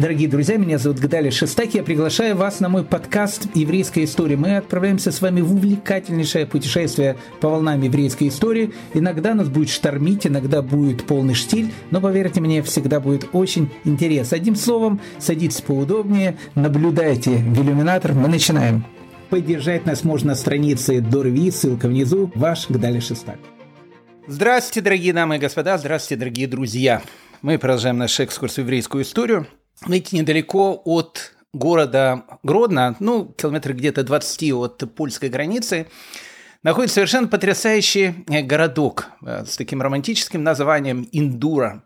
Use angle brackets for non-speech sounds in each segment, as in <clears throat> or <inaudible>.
Дорогие друзья, меня зовут Гдали Шестак. Я приглашаю вас на мой подкаст «Еврейская история». Мы отправляемся с вами в увлекательнейшее путешествие по волнам еврейской истории. Иногда нас будет штормить, иногда будет полный штиль, но, поверьте мне, всегда будет очень интересно. Одним словом, садитесь поудобнее, наблюдайте в иллюминатор. Мы начинаем. Поддержать нас можно на странице Дорви, ссылка внизу. Ваш Гдали Шестак. Здравствуйте, дорогие дамы и господа, здравствуйте, дорогие друзья. Мы продолжаем наш экскурс в еврейскую историю. Знаете, недалеко от города Гродно, ну, километр где-то 20 от польской границы, находится совершенно потрясающий э, городок э, с таким романтическим названием Индура.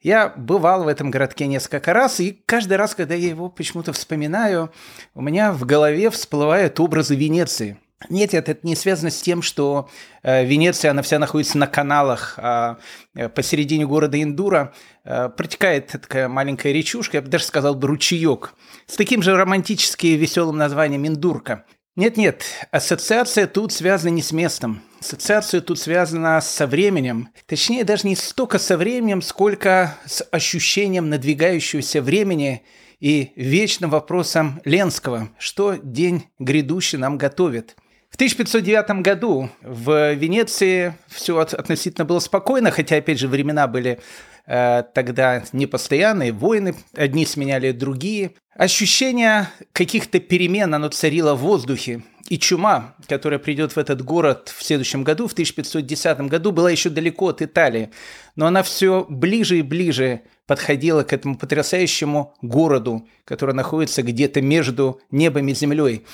Я бывал в этом городке несколько раз, и каждый раз, когда я его почему-то вспоминаю, у меня в голове всплывают образы Венеции – нет, это не связано с тем, что э, Венеция, она вся находится на каналах, а э, посередине города Индура э, протекает такая маленькая речушка, я бы даже сказал бы ручеек, с таким же романтически веселым названием Индурка. Нет-нет, ассоциация тут связана не с местом. Ассоциация тут связана со временем. Точнее, даже не столько со временем, сколько с ощущением надвигающегося времени и вечным вопросом Ленского, что день грядущий нам готовит – 1509 году в Венеции все относительно было спокойно, хотя, опять же, времена были э, тогда непостоянные, войны одни сменяли другие. Ощущение каких-то перемен, оно царило в воздухе. И чума, которая придет в этот город в следующем году, в 1510 году, была еще далеко от Италии. Но она все ближе и ближе подходила к этому потрясающему городу, который находится где-то между небом и землей.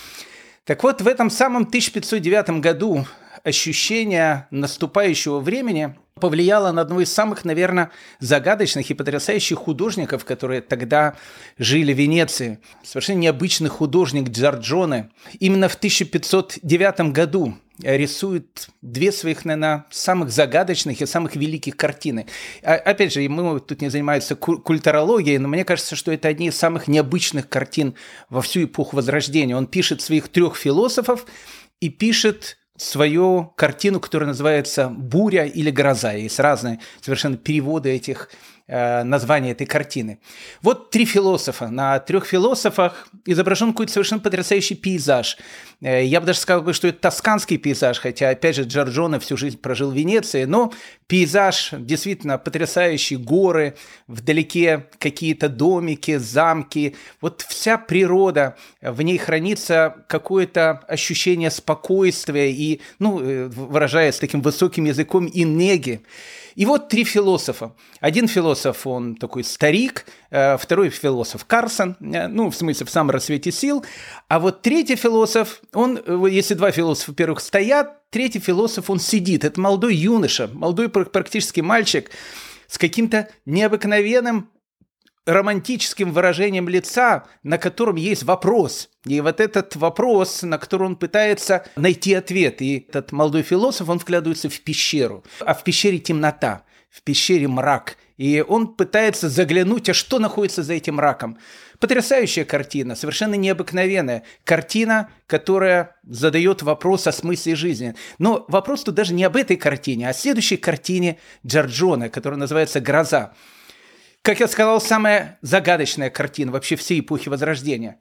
Так вот, в этом самом 1509 году ощущение наступающего времени повлияло на одного из самых, наверное, загадочных и потрясающих художников, которые тогда жили в Венеции. Совершенно необычный художник Джорджоне. Именно в 1509 году рисует две своих, наверное, самых загадочных и самых великих картины. А, опять же, мы тут не занимаемся культурологией, но мне кажется, что это одни из самых необычных картин во всю эпоху Возрождения. Он пишет своих трех философов и пишет свою картину, которая называется «Буря» или «Гроза». Есть разные совершенно переводы этих название этой картины. Вот три философа. На трех философах изображен какой-то совершенно потрясающий пейзаж. Э, я бы даже сказал, что это тосканский пейзаж, хотя, опять же, Джорджоне всю жизнь прожил в Венеции, но пейзаж действительно потрясающий, горы, вдалеке какие-то домики, замки. Вот вся природа, в ней хранится какое-то ощущение спокойствия и, ну, э, выражаясь таким высоким языком, и неги. И вот три философа. Один философ, он такой старик, э, второй философ Карсон, э, ну, в смысле, в самом рассвете сил, а вот третий философ, он, э, если два философа, во-первых, стоят, третий философ, он сидит. Это молодой юноша, молодой практически мальчик, с каким-то необыкновенным романтическим выражением лица, на котором есть вопрос. И вот этот вопрос, на который он пытается найти ответ. И этот молодой философ, он вглядывается в пещеру. А в пещере темнота, в пещере мрак. И он пытается заглянуть, а что находится за этим мраком. Потрясающая картина, совершенно необыкновенная. Картина, которая задает вопрос о смысле жизни. Но вопрос тут даже не об этой картине, а о следующей картине Джорджона, которая называется «Гроза». Как я сказал, самая загадочная картина вообще всей эпохи Возрождения.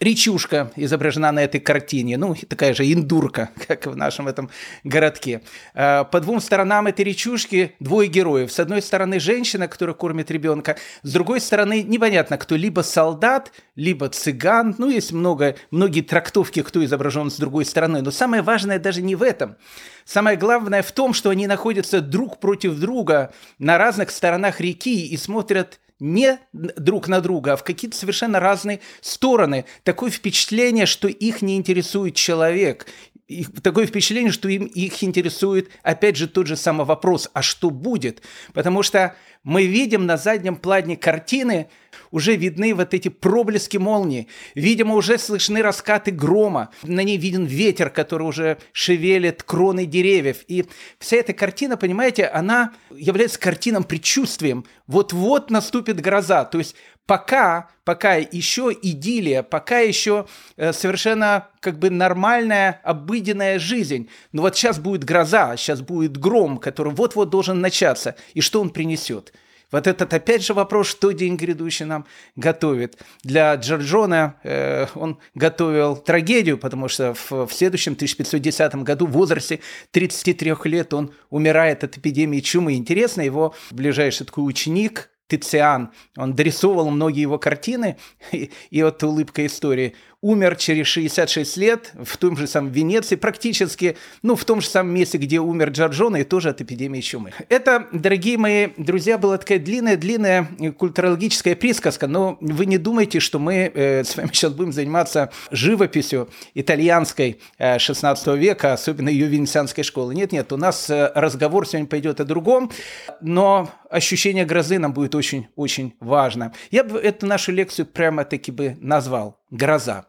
Речушка изображена на этой картине, ну, такая же индурка, <laughs> как в нашем этом городке. А, по двум сторонам этой речушки двое героев. С одной стороны женщина, которая кормит ребенка, с другой стороны непонятно кто, либо солдат, либо цыган. Ну, есть много, многие трактовки, кто изображен с другой стороны. Но самое важное даже не в этом. Самое главное в том, что они находятся друг против друга на разных сторонах реки и смотрят не друг на друга, а в какие-то совершенно разные стороны. Такое впечатление, что их не интересует человек. И такое впечатление, что им их интересует, опять же, тот же самый вопрос, а что будет? Потому что мы видим на заднем плане картины, уже видны вот эти проблески молнии. Видимо, уже слышны раскаты грома. На ней виден ветер, который уже шевелит кроны деревьев. И вся эта картина, понимаете, она является картином предчувствием. Вот-вот наступит гроза. То есть пока, пока еще идиллия, пока еще э, совершенно как бы нормальная, обыденная жизнь. Но вот сейчас будет гроза, сейчас будет гром, который вот-вот должен начаться. И что он принесет? Вот этот опять же вопрос, что день грядущий нам готовит. Для Джорджона э, он готовил трагедию, потому что в, в следующем 1510 году в возрасте 33 лет он умирает от эпидемии чумы. Интересно, его ближайший такой ученик, Тициан, он дорисовывал многие его картины, <laughs> и, и вот улыбка истории – умер через 66 лет в том же самом Венеции, практически, ну, в том же самом месте, где умер Джорджона, и тоже от эпидемии чумы. Это, дорогие мои друзья, была такая длинная-длинная культурологическая присказка, но вы не думайте, что мы э, с вами сейчас будем заниматься живописью итальянской э, 16 века, особенно ее венецианской школы. Нет-нет, у нас э, разговор сегодня пойдет о другом, но ощущение грозы нам будет очень-очень важно. Я бы эту нашу лекцию прямо-таки бы назвал гроза.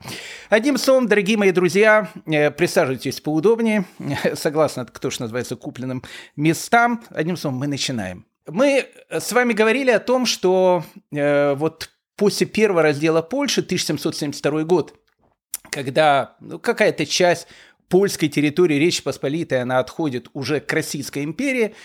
Одним словом, дорогие мои друзья, э, присаживайтесь поудобнее, <laughs> согласно, кто же называется, купленным местам. Одним словом, мы начинаем. Мы с вами говорили о том, что э, вот после первого раздела Польши, 1772 год, когда ну, какая-то часть польской территории Речи Посполитой, она отходит уже к Российской империи,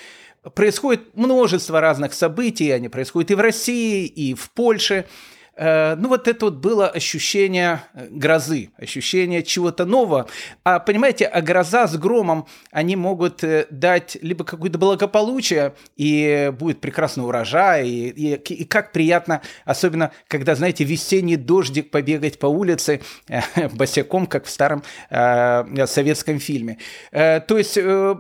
происходит множество разных событий, они происходят и в России, и в Польше – Э, ну вот это вот было ощущение э, грозы, ощущение чего-то нового. А понимаете, а гроза с громом, они могут э, дать либо какое-то благополучие, и будет прекрасный урожай, и, и, и как приятно, особенно когда, знаете, весенний дождик побегать по улице <laughs> босиком, как в старом э, советском фильме. Э, то есть э,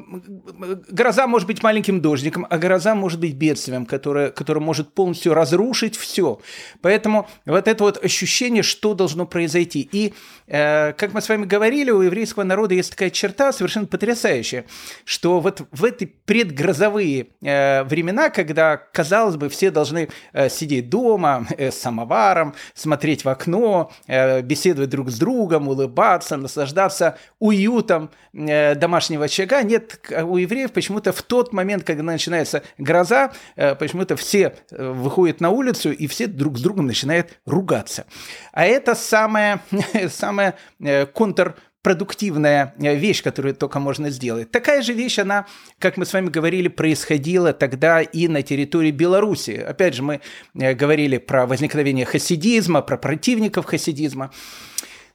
гроза может быть маленьким дождиком, а гроза может быть бедствием, которое, которое может полностью разрушить все. Поэтому вот это вот ощущение, что должно произойти. И, э, как мы с вами говорили, у еврейского народа есть такая черта совершенно потрясающая, что вот в эти предгрозовые э, времена, когда, казалось бы, все должны э, сидеть дома э, с самоваром, смотреть в окно, э, беседовать друг с другом, улыбаться, наслаждаться уютом э, домашнего очага, нет, у евреев почему-то в тот момент, когда начинается гроза, э, почему-то все э, выходят на улицу и все друг с другом начинают начинает ругаться. А это самая, <laughs> самая э, контр продуктивная э, вещь, которую только можно сделать. Такая же вещь, она, как мы с вами говорили, происходила тогда и на территории Беларуси. Опять же, мы э, говорили про возникновение хасидизма, про противников хасидизма.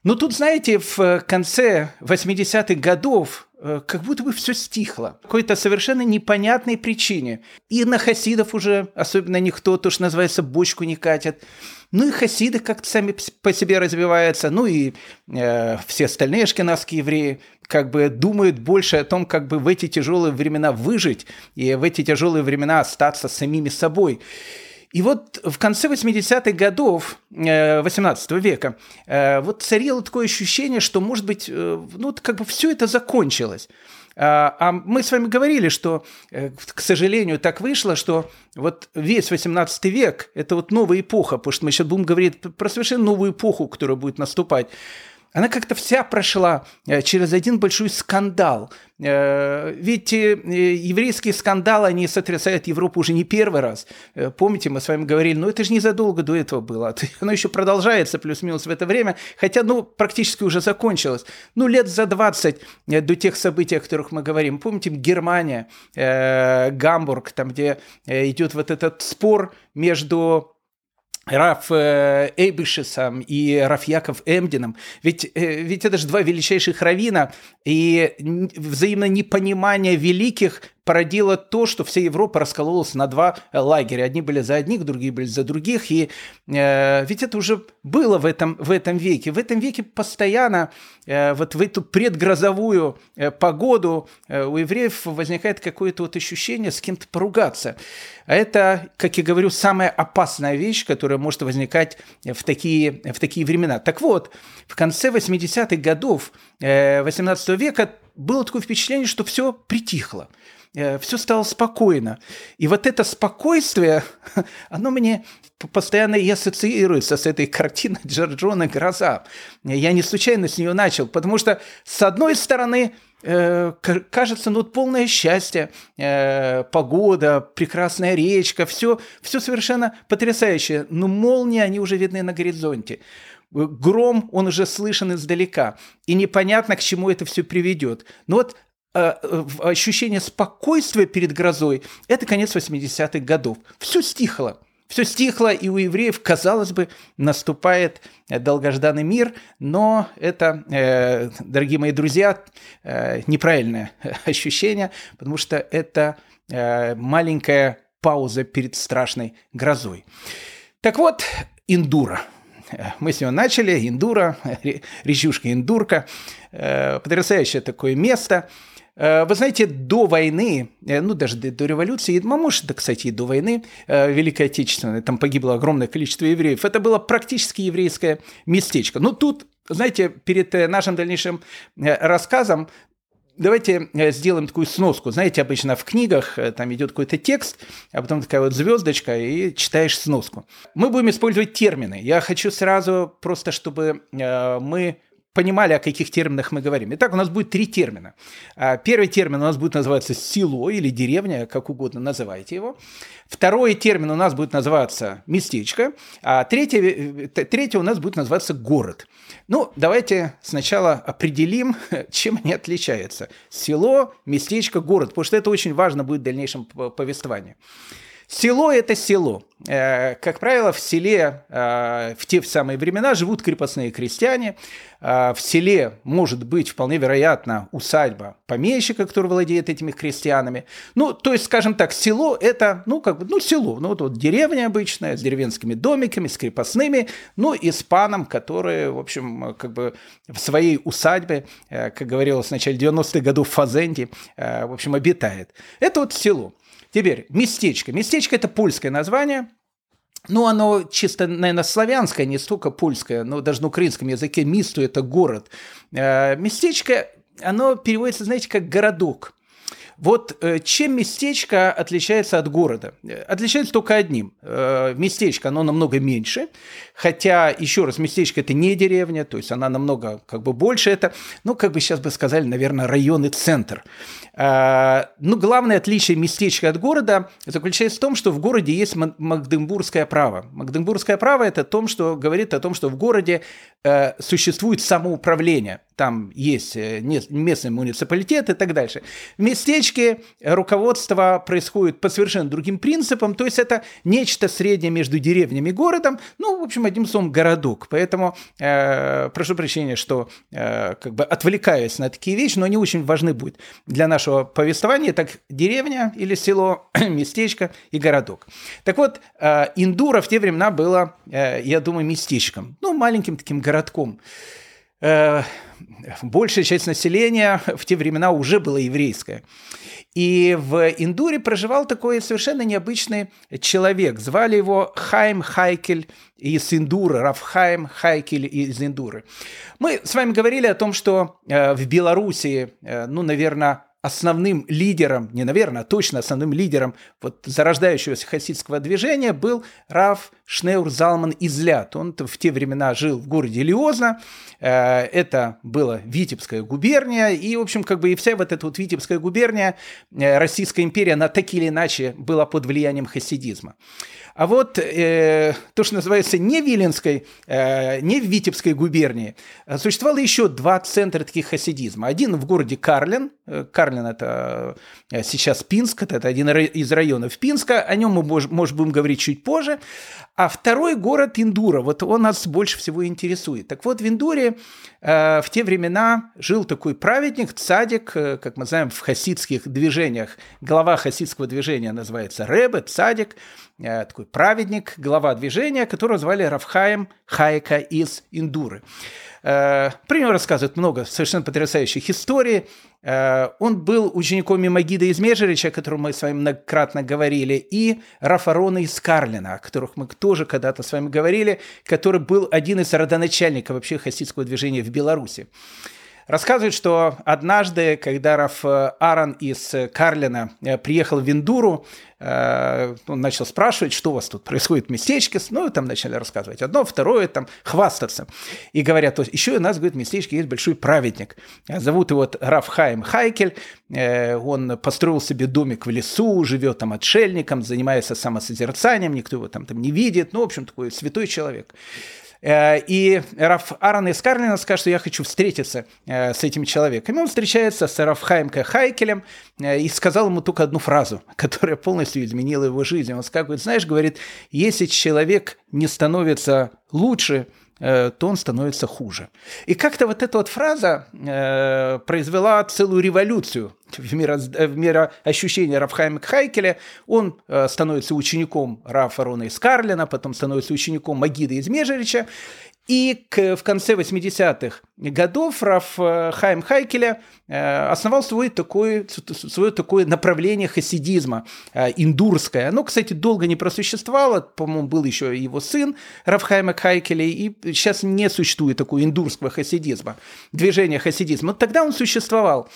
Но тут, знаете, в конце 80-х годов как будто бы все стихло. Какой-то совершенно непонятной причине. И на хасидов уже, особенно никто, то, что называется, бочку не катят. Ну и хасиды как-то сами по себе развиваются. Ну и э, все остальные ашкенадские евреи как бы думают больше о том, как бы в эти тяжелые времена выжить и в эти тяжелые времена остаться самими собой. И вот в конце 80-х годов 18 э, века э, вот царило такое ощущение, что, может быть, э, ну, как бы все это закончилось. А, а мы с вами говорили, что, к сожалению, так вышло, что вот весь 18 век – это вот новая эпоха, потому что мы сейчас будем говорить про совершенно новую эпоху, которая будет наступать она как-то вся прошла э, через один большой скандал. Э, ведь э, еврейские скандалы, они сотрясают Европу уже не первый раз. Помните, мы с вами говорили, ну это же незадолго до этого было. <laughs> Оно еще продолжается плюс-минус в это время, хотя, ну, практически уже закончилось. Ну, лет за 20 до тех событий, о которых мы говорим. Помните, Германия, Гамбург, там, где идет вот этот спор между Раф э, Эйбышесом и Раф Яков Эмдином. Ведь, э, ведь это же два величайших равина, и взаимное непонимание великих породило то, что вся Европа раскололась на два лагеря. Одни были за одних, другие были за других. И э, ведь это уже было в этом, в этом веке. В этом веке постоянно э, вот в эту предгрозовую э, погоду э, у евреев возникает какое-то вот ощущение с кем-то поругаться. А это, как я говорю, самая опасная вещь, которая может возникать в такие, в такие времена. Так вот, в конце 80-х годов э, 18 века было такое впечатление, что все притихло. Э, все стало спокойно. И вот это спокойствие, <laughs> оно мне постоянно и ассоциируется с этой картиной Джорджона «Гроза». Я не случайно с нее начал, потому что, с одной стороны, э, кажется, ну, полное счастье, э, погода, прекрасная речка, все, все совершенно потрясающее. Но молнии, они уже видны на горизонте. Гром, он уже слышен издалека. И непонятно, к чему это все приведет. Но вот ощущение спокойствия перед грозой – это конец 80-х годов. Все стихло. Все стихло, и у евреев, казалось бы, наступает долгожданный мир, но это, э, дорогие мои друзья, э, неправильное <laughs> ощущение, потому что это э, маленькая пауза перед страшной грозой. Так вот, Индура. Мы с него начали, Индура, речушка Индурка, потрясающее такое место – Э, вы знаете, до войны, э, ну даже до, революции, а может, да, кстати, и до войны э, Великой Отечественной, там погибло огромное количество евреев, это было практически еврейское местечко. Но тут, знаете, перед нашим дальнейшим рассказом Давайте сделаем такую сноску. Знаете, обычно в книгах там идет какой-то текст, а потом такая вот звездочка, и читаешь сноску. Мы будем использовать термины. Я хочу сразу просто, чтобы мы понимали, о каких терминах мы говорим. Итак, у нас будет три термина. А, первый термин у нас будет называться село или деревня, как угодно называйте его. Второй термин у нас будет называться местечко. А третий, третий у нас будет называться город. Ну, давайте сначала определим, <laughs> чем они отличаются. Село, местечко, город, потому что это очень важно будет в дальнейшем повествовании. Село – это село. Э, как правило, в селе э, в те самые времена живут крепостные крестьяне. Э, в селе может быть вполне вероятно усадьба помещика, который владеет этими крестьянами. Ну, то есть, скажем так, село – это, ну, как бы, ну, село. Ну, вот, вот деревня обычная с деревенскими домиками, с крепостными, ну, и с паном, который, в общем, как бы в своей усадьбе, как говорилось в начале 90-х годов в Фазенде, в общем, обитает. Это вот село. Теперь местечко. Местечко – это польское название. Ну, оно чисто, наверное, славянское, не столько польское, но даже на украинском языке Мисту – это город. Э, местечко, оно переводится, знаете, как городок. Вот э, чем местечко отличается от города? Отличается только одним. Э, местечко, оно намного меньше, хотя, еще раз, местечко – это не деревня, то есть она намного как бы больше. Это, ну, как бы сейчас бы сказали, наверное, район и центр. Э, ну, главное отличие местечка от города заключается в том, что в городе есть Магдебургское право. Магдебургское право – это то, что говорит о том, что в городе существует самоуправление. Там есть местный муниципалитет и так дальше. В местечке руководство происходит по совершенно другим принципам, то есть это нечто среднее между деревнями и городом, ну, в общем, одним словом, городок. Поэтому э, прошу прощения, что э, как бы отвлекаюсь на такие вещи, но они очень важны будут для нашего повествования. Так, деревня или село, <clears throat> местечко и городок. Так вот, э, Индура в те времена было, э, я думаю, местечком, ну, маленьким таким городком. Э, большая часть населения в те времена уже была еврейская. И в Индуре проживал такой совершенно необычный человек. Звали его Хайм Хайкель из Индуры, Рафхайм Хайкель из Индуры. Мы с вами говорили о том, что э, в Белоруссии, э, ну, наверное, основным лидером, не наверное, а точно основным лидером вот зарождающегося хасидского движения был Рав Шнеур Залман Излят. Он в те времена жил в городе Лиозна, э, это была Витебская губерния, и, в общем, как бы и вся вот эта вот Витебская губерния, э, Российская империя, она так или иначе была под влиянием хасидизма. А вот э, то, что называется не Виленской, э, не Витебской губернии, а существовало еще два центра таких хасидизма. Один в городе Карлин. Э, Карлин – это э, сейчас Пинск, это один из районов Пинска. О нем мы, может, будем говорить чуть позже. А второй город Индура, вот он нас больше всего интересует. Так вот, в Индуре в те времена жил такой праведник, цадик, э, как мы знаем, в хасидских движениях. Глава хасидского движения называется Ребе, цадик, э, такой праведник, глава движения, которого звали Равхаем Хайка из Индуры. Э, про него рассказывают много совершенно потрясающих историй. Э, он был учеником Мимагида из Межерича, о котором мы с вами многократно говорили, и Рафарона из Карлина, о которых мы тоже когда-то с вами говорили, который был один из родоначальников вообще хасидского движения в Беларуси. Рассказывают, что однажды, когда Раф э, Аарон из Карлина э, приехал в Виндуру, э, он начал спрашивать, что у вас тут происходит в местечке. Ну, там начали рассказывать одно, второе, там, хвастаться. И говорят, то есть, еще у нас, говорит, в местечке есть большой праведник. Зовут его Раф Хайм Хайкель. Он построил себе домик в лесу, живет там отшельником, занимается самосозерцанием, никто его там, там не видит. Ну, в общем, такой святой человек. Э, и Раф Аарон из Карлина скажет, что я хочу встретиться э, с этим человеком. И он встречается с Рафхаем Хайкелем э, и сказал ему только одну фразу, <laughs> которая полностью изменила его жизнь. Он сказал, знаешь, говорит, если человек не становится лучше, то он становится хуже. И как-то вот эта вот фраза э, произвела целую революцию в, миро, в мироощущении Рафхайма Хайкеля. Он э, становится учеником Рафа Рона из Карлина, потом становится учеником Магида из Межерича. И к, в конце 80-х годов Раф э, Хайм Хайкеля э, основал свой такой, свое такое направление хасидизма, э, индурское. Оно, кстати, долго не просуществовало, по-моему, был еще его сын Раф Хайма Хайкеля, и сейчас не существует такого индурского хасидизма, движения хасидизма. Но тогда он существовал.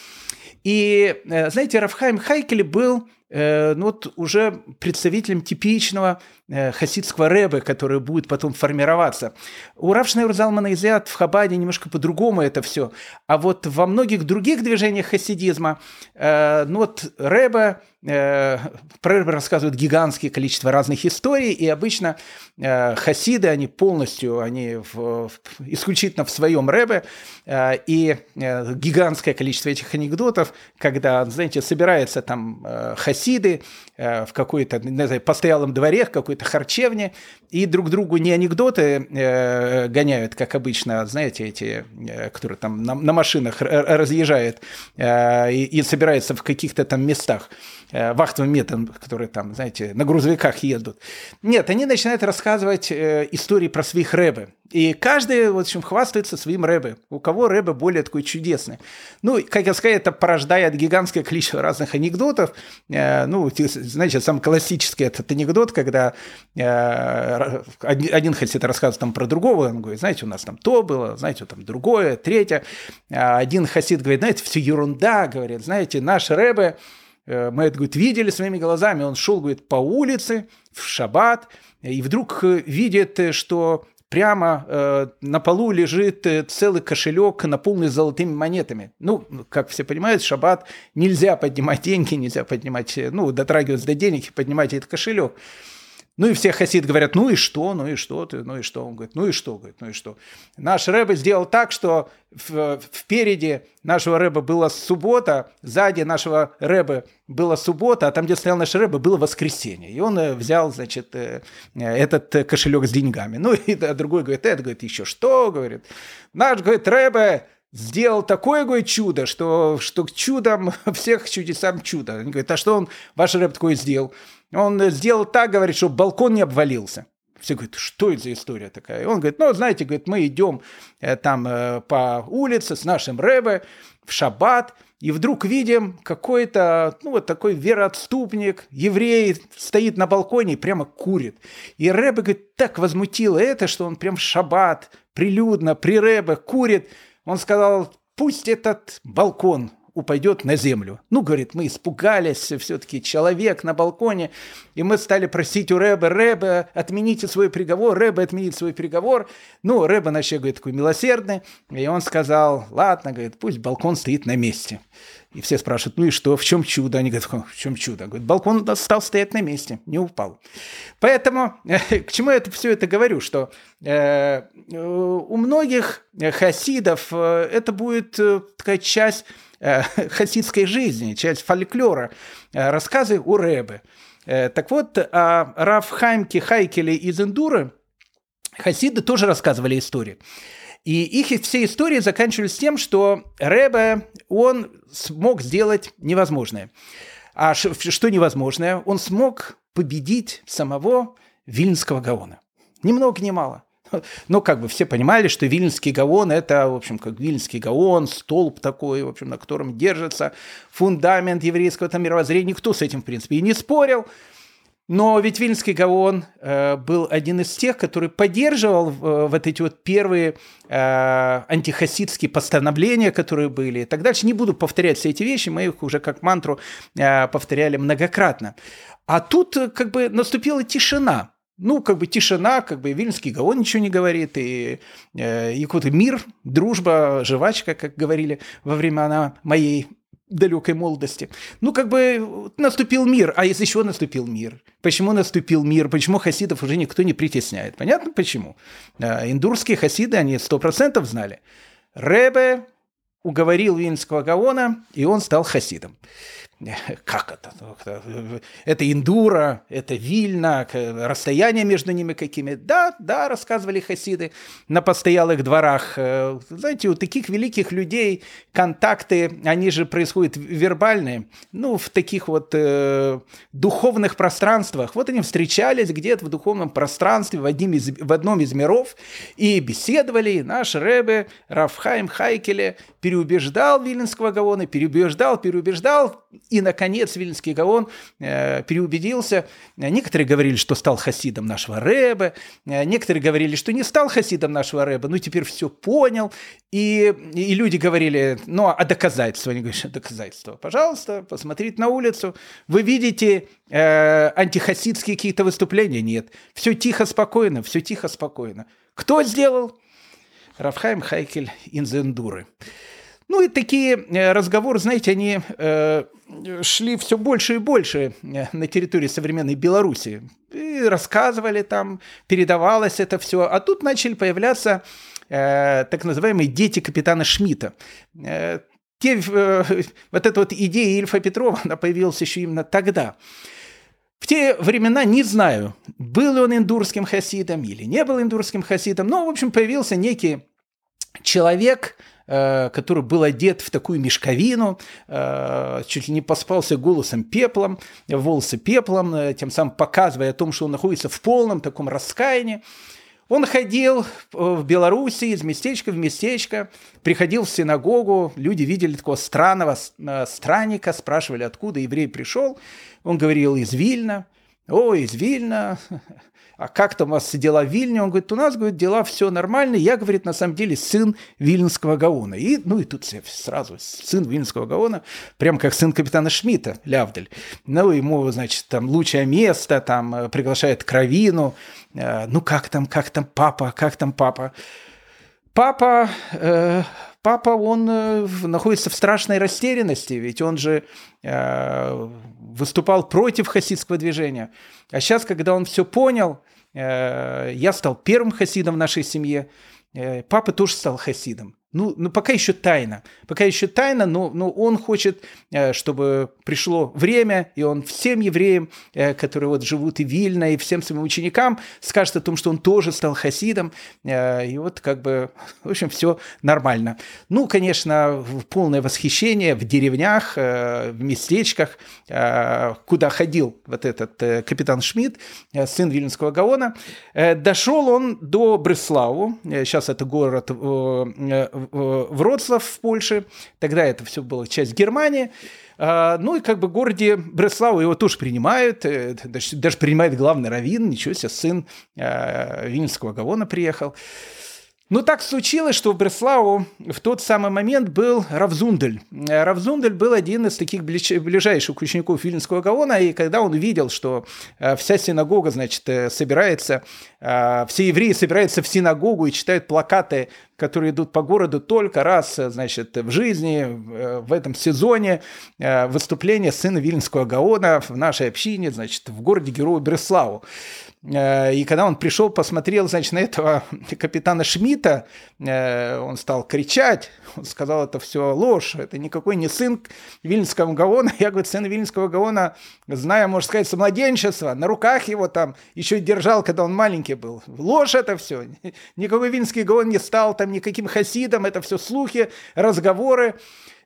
И, знаете, Рафхайм Хайкель был Э, ну вот уже представителем типичного э, хасидского рэбы, который будет потом формироваться. У Равшнейр Залмана Изят в Хабаде немножко по-другому это все. А вот во многих других движениях хасидизма, э, ну вот рэба, про рэба рассказывают гигантское количество разных историй, и обычно хасиды, они полностью, они в, исключительно в своем рэбе, и гигантское количество этих анекдотов, когда, знаете, собирается там хасид хасиды э, в какой-то, не знаю, постоялом дворе, в какой-то харчевне, и друг другу не анекдоты э, гоняют, как обычно, знаете, эти, э, которые там на, на машинах разъезжают э, и, и собираются в каких-то там местах. э, вахтовым методом, которые там, знаете, на грузовиках едут. Нет, они начинают рассказывать э, истории про своих рэбы. И каждый, в общем, хвастается своим рэбе. У кого рэбе более такой чудесный. Ну, как я сказал, это порождает гигантское количество разных анекдотов. Э, ну, знаете, самый классический этот анекдот, когда э, один хасид рассказывает там про другого, он говорит, знаете, у нас там то было, знаете, там другое, третье. А один хасид говорит, знаете, все ерунда, говорит, знаете, наш рэбе, э, мы это, говорит, видели своими глазами, он шел, говорит, по улице в шаббат, и вдруг видит, что прямо э, на полу лежит э, целый кошелек, наполненный золотыми монетами. Ну, как все понимают, шаббат нельзя поднимать деньги, нельзя поднимать, э, ну, дотрагиваться до денег и поднимать этот кошелек. Ну и все хасиды говорят, ну и что, ну и что ты, ну и что? Он говорит, ну и что, говорит, ну и что? Наш рэбе сделал так, что в, впереди нашего рэба была суббота, сзади нашего рэба была суббота, а там, где стоял наш рэбе, было воскресенье. И он э, взял, значит, э, этот кошелек с деньгами. Ну и другой говорит, это, говорит, еще что, говорит. Наш, говорит, рэбе сделал такое, говорит, чудо, что, что чудом <laughs> всех чудесам чудо. Они говорят, а что он, ваш рэп такое сделал? Он сделал так, говорит, чтобы балкон не обвалился. Все говорят, что это за история такая? И он говорит, ну, знаете, говорит, мы идем э, там э, по улице с нашим рэбе в шаббат, и вдруг видим какой-то, ну, вот такой вероотступник, еврей, стоит на балконе и прямо курит. И рэбе, говорит, так возмутило это, что он прям в шаббат, прилюдно, при рэбе курит. Он сказал, пусть этот балкон упадет на землю. Ну, говорит, мы испугались, все-таки человек на балконе, и мы стали просить у Рэба, Рэба, отмените свой приговор, Рэба отменит свой приговор. Ну, Рэба вообще, говорит, такой милосердный, и он сказал, ладно, говорит, пусть балкон стоит на месте. И все спрашивают, ну и что, в чем чудо? Они говорят, в чем чудо? Говорят, балкон стал стоять на месте, не упал. Поэтому к чему я это, все это говорю, что э, у многих хасидов э, это будет э, такая часть э, <laughs> хасидской жизни, часть фольклора, э, рассказы у Рэбы. Э, так вот, о Раф Хаймке Хайкеле из Индуры хасиды тоже рассказывали истории. И их все истории заканчивались тем, что Рэбе, он смог сделать невозможное. А что невозможное? Он смог победить самого Вильнского Гаона. Ни много ни мало. <laughs> Ну, как бы все понимали, что Вильнский Гаон – это, в общем, как Вильнский Гаон, столб такой, в общем, на котором держится фундамент еврейского там мировоззрения. Никто с этим, в принципе, и не спорил. Но ведь Вильнский Гаон э, был один из тех, который поддерживал э, вот эти вот первые э, антихасидские постановления, которые были. И так дальше. Не буду повторять все эти вещи, мы их уже как мантру э, повторяли многократно. А тут э, как бы наступила тишина. Ну, как бы тишина, как бы Вильнский Гаон ничего не говорит, и, э, и какой-то мир, дружба, жвачка, как говорили во времена моей далекой молодости. Ну, как бы наступил мир. А если еще наступил мир? Почему наступил мир? Почему хасидов уже никто не притесняет? Понятно почему? А, индурские хасиды, они сто процентов знали. Ребе уговорил Вильнского Гаона, и он стал хасидом. <laughs> Как это? Это Индура, это Вильна, расстояние между ними какими? Да, да, рассказывали хасиды на постоялых дворах. Э, знаете, у таких великих людей контакты, они же происходят вербальные, ну, в таких вот э, духовных пространствах. Вот они встречались где-то в духовном пространстве, в, одним из, в одном из миров, и беседовали. Наш Рэбе Рафхайм Хайкеле переубеждал Вильнского Гаона, переубеждал, переубеждал, и, наконец, Вильнский Гаон э, переубедился. Некоторые говорили, что стал хасидом нашего Рэба, э, некоторые говорили, что не стал хасидом нашего Рэба, ну, теперь все понял. И, и люди говорили, ну, а доказательства? Они говорят, доказательства. Пожалуйста, посмотрите на улицу. Вы видите э, антихасидские какие-то выступления? Нет. Все тихо, спокойно, все тихо, спокойно. Кто сделал? Рафхайм Хайкель Инзендуры. Ну и такие э, разговоры, знаете, они э, шли все больше и больше э, на территории современной Беларуси. И рассказывали там, передавалось это все. А тут начали появляться э, так называемые дети капитана Шмидта. Э, те, э, вот эта вот идея Ильфа Петрова, она появилась еще именно тогда. В те времена не знаю, был ли он индурским хасидом или не был индурским хасидом, но, в общем, появился некий человек, который был одет в такую мешковину, э, чуть ли не поспался голосом пеплом, волосы пеплом, э, тем самым показывая о том, что он находится в полном таком раскаянии. Он ходил в Беларуси из местечка в местечко, приходил в синагогу, люди видели такого странного странника, спрашивали, откуда еврей пришел. Он говорил из Вильна. О, из Вильна, <laughs> а как там у вас дела в Вильне? Он говорит, у нас, говорит, дела все нормально. Я, говорит, на самом деле сын Вильнского Гаона. И, ну и тут сразу сын Вильнского Гаона, прям как сын капитана Шмидта, Лявдель. Ну, ему, значит, там лучшее место, там э, приглашает Кровину. Э, ну, как там, как там папа, как там папа? Папа, э, папа, он э, находится в страшной растерянности, ведь он же э, выступал против хасидского движения. А сейчас, когда он все понял, э, я стал первым хасидом в нашей семье, папа тоже стал хасидом. Ну, ну, пока еще тайна. Пока еще тайна, но, но он хочет, э, чтобы пришло время, и он всем евреям, э, которые вот живут и Вильно, и всем своим ученикам скажет о том, что он тоже стал хасидом. Э, и вот как бы, <laughs> в общем, все нормально. Ну, конечно, полное восхищение в деревнях, в местечках, куда ходил вот этот капитан Шмидт, сын Вильнского Гаона. Дошел он до Бреславу, сейчас это город Вроцлав в Польше, тогда это все было часть Германии. А, ну и как бы в городе Бреславу его тоже принимают, э, даже, принимает главный раввин, ничего себе, сын э, Вильнского Гавона приехал. Ну, так случилось, что в Бреславу в тот самый момент был Равзундель. Э, Равзундель был один из таких ближайших учеников Вильнского Гаона, и когда он увидел, что э, вся синагога, значит, э, собирается, все евреи собираются в синагогу и читают плакаты, которые идут по городу только раз, значит, в жизни, в этом сезоне, выступление сына Вильнского Гаона в нашей общине, значит, в городе Герою Бреславу. Э, и когда он пришел, посмотрел, значит, на этого <laughs> капитана Шмидта, э, он стал кричать, он сказал, это все ложь, это никакой не сын Вильнского Гаона. <laughs> Я, говорю, сын Вильнского Гаона, зная, можно сказать, с младенчества, на руках его там еще держал, когда он маленький был. Ложь это все. <laughs> Никакой Вильнский Гаон не стал там никаким хасидом, это все слухи, разговоры.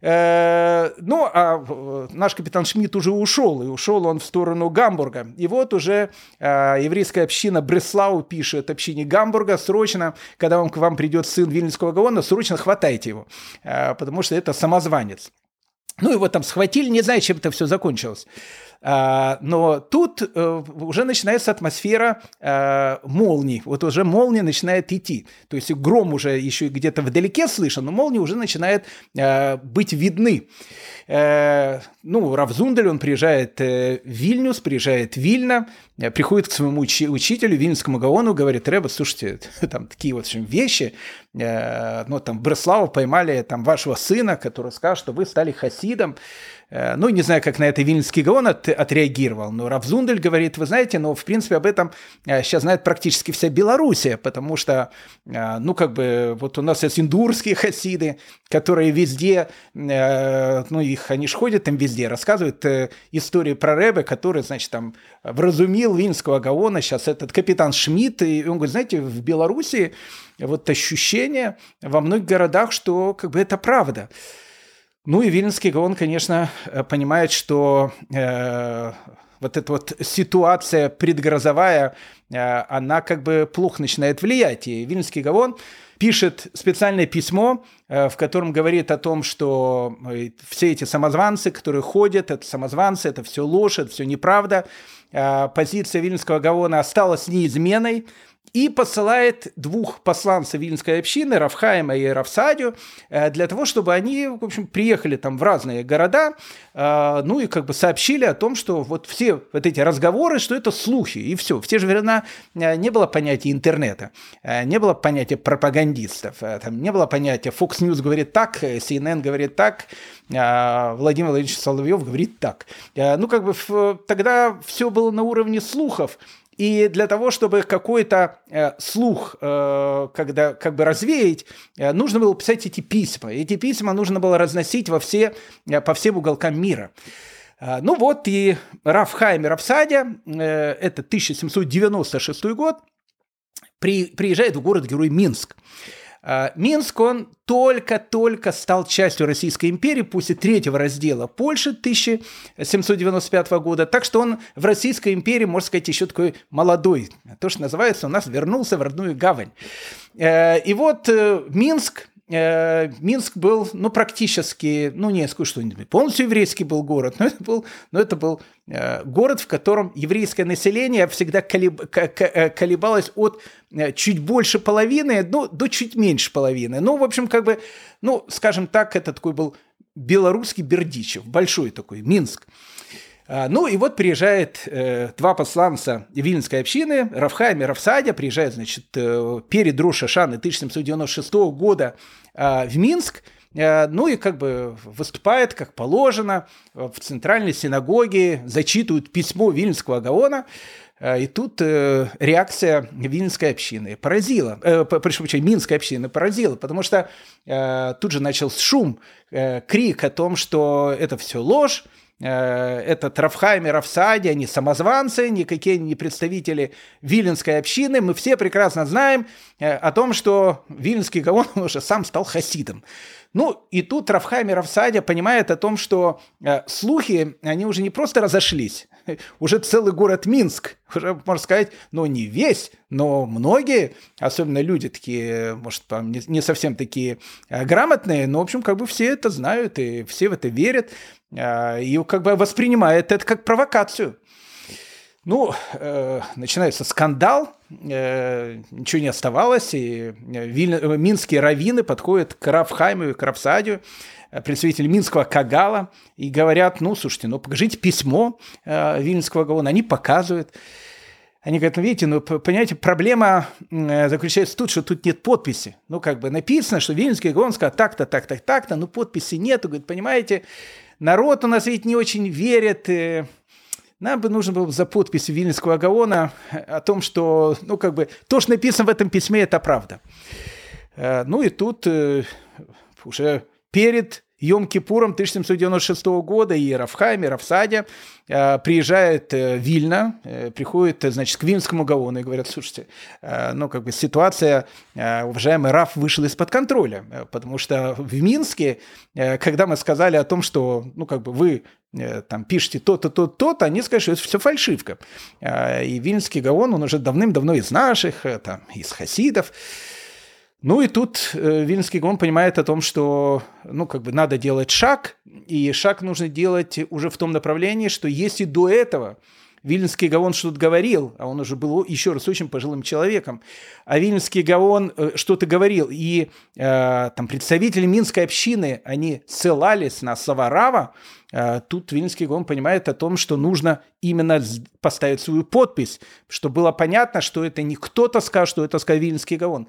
Э, ну, а э, наш капитан Шмидт уже ушел, и ушел он в сторону Гамбурга. И вот уже э, еврейская община Бреслау пишет общине Гамбурга, срочно, когда он к вам придет сын Вильнюсского Гаона, срочно хватайте его, потому что это самозванец. Ну, его там схватили, не знаю, чем это все закончилось. Но тут уже начинается атмосфера молний. Вот уже молния начинает идти. То есть гром уже еще где-то вдалеке слышен, но молнии уже начинают быть видны. Ну, Равзундель, он приезжает в Вильнюс, приезжает в Вильно, приходит к своему учителю, Вильнюсскому Гаону, говорит, Рэба, слушайте, <laughs> там такие вот вещи, ну, там, Бреславу поймали там вашего сына, который сказал, что вы стали хасидом, Э, ну, не знаю, как на это Вильнюсский Гаон от, отреагировал, но Равзундель говорит, вы знаете, но, ну, в принципе, об этом сейчас э, знает практически вся Белоруссия, потому что, э, ну, как бы, вот у нас есть индурские хасиды, которые везде, ну, их, они ж ходят там везде, рассказывают истории про Рэбе, который, значит, там, вразумил Вильнюсского Гаона, сейчас этот капитан Шмидт, и он говорит, знаете, в Белоруссии вот ощущение во многих городах, что, как бы, это правда. Ну и Вильнский Гаон, конечно, э, понимает, что э, вот эта вот ситуация предгрозовая, э, она как бы плохо начинает влиять. И Вильнский Гаон пишет специальное письмо, э, в котором говорит о том, что э, все эти самозванцы, которые ходят, это самозванцы, это все ложь, это все неправда. Позиция Вильнского Гаона осталась неизменной, и посылает двух посланцев Вильнской общины, Равхаима и Равсадю, э, для того, чтобы они, в общем, приехали там в разные города, э, ну и как бы сообщили о том, что вот все вот эти разговоры, что это слухи, и все. В те же времена э, не было понятия интернета, не было понятия пропагандистов, там не было понятия Fox News говорит так, CNN говорит так, Владимир Владимирович Соловьев говорит так. Ну, как бы тогда все было на уровне слухов, и для того, чтобы какой-то э, слух э, когда, как бы развеять, э, нужно было писать эти письма. Эти письма нужно было разносить во все, э, по всем уголкам мира. Э, ну вот и Рафхайм и Рафсадя, э, это 1796 год, при, приезжает в город-герой Минск. Минск, он только-только стал частью Российской империи после третьего раздела Польши 1795 года, так что он в Российской империи, можно сказать, еще такой молодой, то, что называется, у нас вернулся в родную гавань. Э, и вот э, Минск Э, Минск был, ну, практически, ну, не скажу, что полностью еврейский был город, но это был, но это был э, город, в котором еврейское население всегда колеб, э, колебалось от чуть больше половины, ну, до чуть меньше половины. Ну, в общем, как бы, ну, скажем так, это такой был белорусский Бердичев, большой такой, Минск. А, ну и вот приезжает э, два посланца Вильнской общины, Равхайм и Равсадя, приезжают, значит, э, перед Рош Шаны 1796 года э, в Минск, э, ну и как бы выступает, как положено, в центральной синагоге, зачитывают письмо Вильнского Гаона, и тут э, реакция Вильнской общины поразила, э, прошу прощения, Минской общины поразила, потому что э, тут же начался шум, э, крик о том, что это все ложь, Э, этот Рафхайм и Рафсади, они самозванцы, никакие не представители Виленской общины. Мы все прекрасно знаем э, о том, что Виленский Гаон <laughs> уже сам стал хасидом. Ну, и тут Рафхайм и Рафсадя понимает о том, что э, слухи, они уже не просто разошлись, <laughs> уже целый город Минск, уже, можно сказать, ну, не весь, но многие, особенно люди такие, может, не совсем такие грамотные, но, в общем, как бы все это знают и все в это верят. А, и как бы воспринимает это как провокацию. Ну, э, начинается скандал, э, ничего не оставалось, и Виль... Э, минские раввины подходят к Рафхайму и к Рафсадию, э, представители Минского Кагала, и говорят, ну, слушайте, ну, покажите письмо э, Вильнского Гаона. Они показывают. Они говорят, ну, видите, ну, понимаете, проблема э, заключается тут, что тут нет подписи. Ну, как бы написано, что Вильнский Гаон сказал так-то, так-то, так-то, но подписи нету. Говорит, понимаете, Народ у нас ведь не очень верит. Нам бы нужно было за подпись Вильнюсского Гаона о том, что, ну, как бы, то, что написано в этом письме, это правда. Ну и тут уже перед Йом-Кипуром 1796 года и Рафхайм, и Рафсадя э, приезжает э, Вильна, э, приходит, значит, к Вильнскому Гаону и говорят, слушайте, э, ну, как бы ситуация, э, уважаемый Раф вышел из-под контроля, э, потому что в Минске, э, когда мы сказали о том, что, ну, как бы вы э, там пишете то-то, то-то, то-то, они скажут, что это все фальшивка. Э, и Вильнский Гаон, он уже давным-давно из наших, э, там, из хасидов, Ну и тут э, Вильнский Гаон понимает о том, что ну, как бы надо делать шаг, и шаг нужно делать уже в том направлении, что если до этого Вильнский Гаон что-то говорил, а он уже был, еще раз, очень пожилым человеком, а Вильнский Гаон э, что-то говорил, и э, там представители Минской общины, они ссылались на Саварава, э, тут Вильнский Гаон понимает о том, что нужно именно поставить свою подпись, чтобы было понятно, что это не кто-то сказал, что это сказал Вильнский Гаон.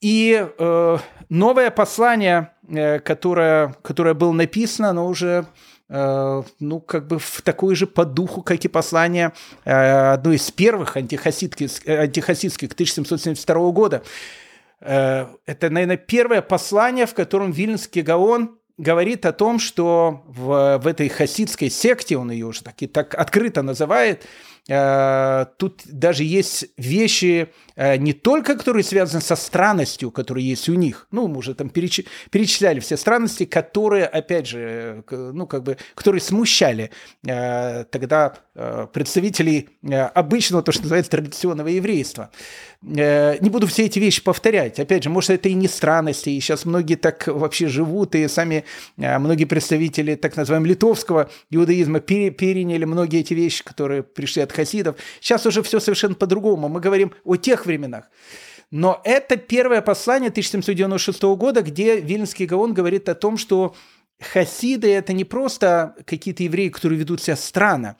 И э, новое послание, э, которое, которое было написано, оно уже э, ну, как бы в такой же по духу, как и послание э, одной из первых антихасидских, антихасидских 1772 года. Э, это, наверное, первое послание, в котором Вильнский Гаон говорит о том, что в, в этой хасидской секте, он ее уже так, и так открыто называет, э, тут даже есть вещи, не только которые связаны со странностью, которые есть у них, ну, мы уже там переч... перечисляли все странности, которые, опять же, ну, как бы, которые смущали э, тогда э, представителей э, обычного, то, что называется, традиционного еврейства. Э, не буду все эти вещи повторять. Опять же, может, это и не странности, и сейчас многие так вообще живут, и сами э, многие представители так называемого литовского иудаизма пере, переняли многие эти вещи, которые пришли от хасидов. Сейчас уже все совершенно по-другому. Мы говорим о тех временах. Но это первое послание 1796 года, где Вильнский Гаон говорит о том, что хасиды – это не просто какие-то евреи, которые ведут себя странно.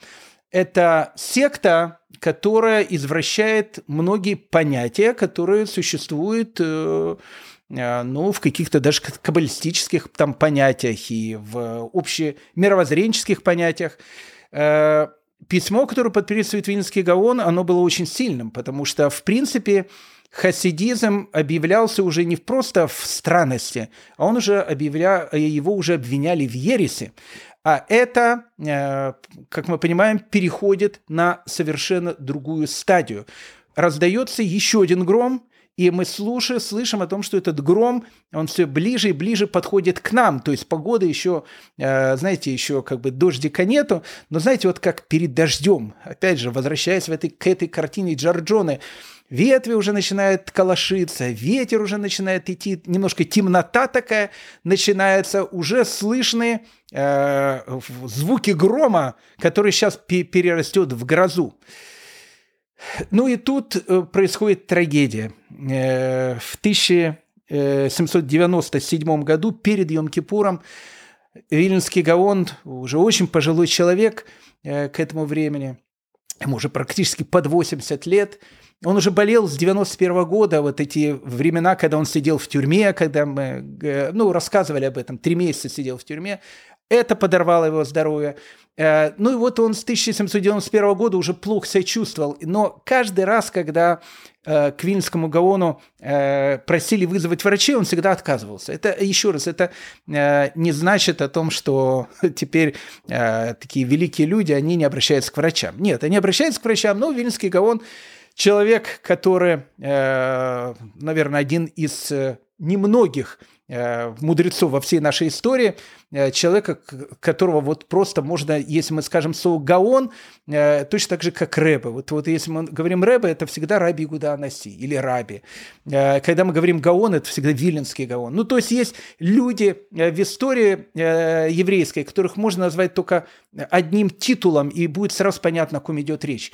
Это секта, которая извращает многие понятия, которые существуют э, э, ну, в каких-то даже каббалистических там понятиях и в общемировоззренческих понятиях. Э, письмо, которое подписывает Вильнский Гаон, оно было очень сильным, потому что, в принципе, хасидизм объявлялся уже не просто в странности, а он уже объявля... его уже обвиняли в ересе. А это, э, как мы понимаем, переходит на совершенно другую стадию. Раздается еще один гром, и мы слушаем, слышим о том, что этот гром, он все ближе и ближе подходит к нам. То есть погода еще, э, знаете, еще как бы дождика нету, но знаете, вот как перед дождем, опять же, возвращаясь в этой, к этой картине Джорджоны, ветви уже начинают колошиться, ветер уже начинает идти, немножко темнота такая начинается, уже слышны э, звуки грома, который сейчас перерастет в грозу. Ну и тут э, происходит трагедия. Э, в 1797 году, перед Йом-Кипуром, Вильнюсский Гаон, уже очень пожилой человек э, к этому времени, ему уже практически под 80 лет, он уже болел с 91 года, вот эти времена, когда он сидел в тюрьме, когда мы, ну, рассказывали об этом, три месяца сидел в тюрьме, это подорвало его здоровье. Э, ну и вот он с 1791 года уже плохо себя чувствовал. Но каждый раз, когда э, к Вильнскому Гаону э, просили вызвать врачей, он всегда отказывался. Это, еще раз, это не значит о том, что <laughs> теперь такие великие люди, они не обращаются к врачам. Нет, они обращаются к врачам, но Вильнский Гаон человек, который, наверное, один из немногих Э, мудрецов во всей нашей истории, э, человека, которого вот просто можно, если мы скажем слово «гаон», э, точно так же, как «рэбе». Вот, вот если мы говорим «рэбе», это всегда «раби Гуда Анаси» или «раби». Когда мы говорим «гаон», это всегда «виленский гаон». Ну, то есть есть люди в истории еврейской, которых можно назвать только одним титулом, и будет сразу понятно, о ком идет речь.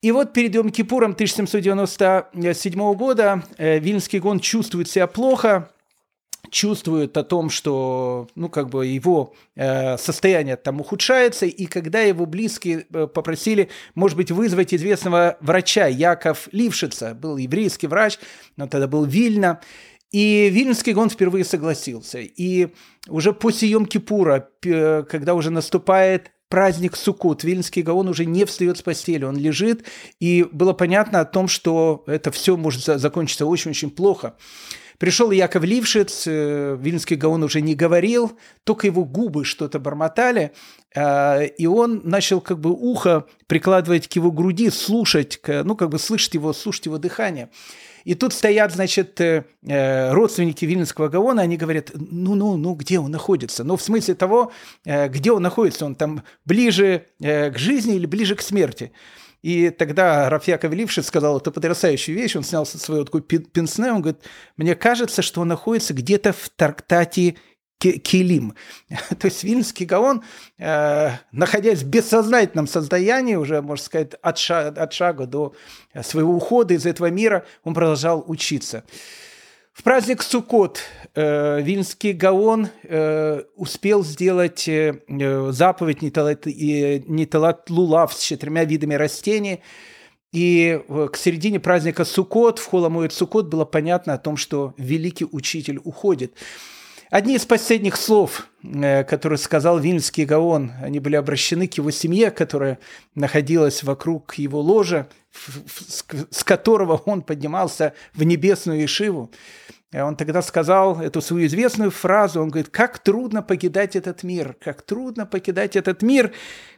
И вот перед Йом Кипуром 1797 года Вильнский гон чувствует себя плохо, чувствует о том, что, ну, как бы его э, состояние там ухудшается, и когда его близкие э, попросили, может быть, вызвать известного врача, Яков Лившица, был еврейский врач, но тогда был Вильна, и Вильнский он впервые согласился. И уже после Йом-Кипура, когда уже наступает праздник Суккот, Вильнский Гаон уже не встает с постели, он лежит, и было понятно о том, что это все может закончиться очень-очень плохо. Пришел Яков Лившиц, э, Вильнский Гаон уже не говорил, только его губы что-то бормотали, э, и он начал как бы ухо прикладывать к его груди, слушать, ну как бы слышать его, слушать его дыхание. И тут стоят, значит, э, родственники Вильнского Гаона, они говорят, ну-ну, ну, где он находится? Ну, в смысле того, где он находится, он там ближе к жизни или ближе к смерти? И тогда Рафьяков Лившиц сказал это потрясающую вещь. Он снял своего такой пенсне. Он говорит, мне кажется, что он находится где-то в Тарктате Келим. <laughs> То есть Вильнюсский Гаон, э, находясь в бессознательном состоянии, уже, можно сказать, от шага, от шага до своего ухода из этого мира, он продолжал учиться. В праздник Суккот э, Вильнский Гаон э, успел сделать э, заповедь Ниталат Лулав с четырьмя видами растений. И к середине праздника Суккот, в Холомоет Суккот, было понятно о том, что великий учитель уходит. Одни из последних слов, э, которые сказал Вильнский Гаон, они были обращены к его семье, которая находилась вокруг его ложа, с которого он поднимался в небесную Ишиву. Он тогда сказал эту свою известную фразу, он говорит, как трудно покидать этот мир, как трудно покидать этот мир,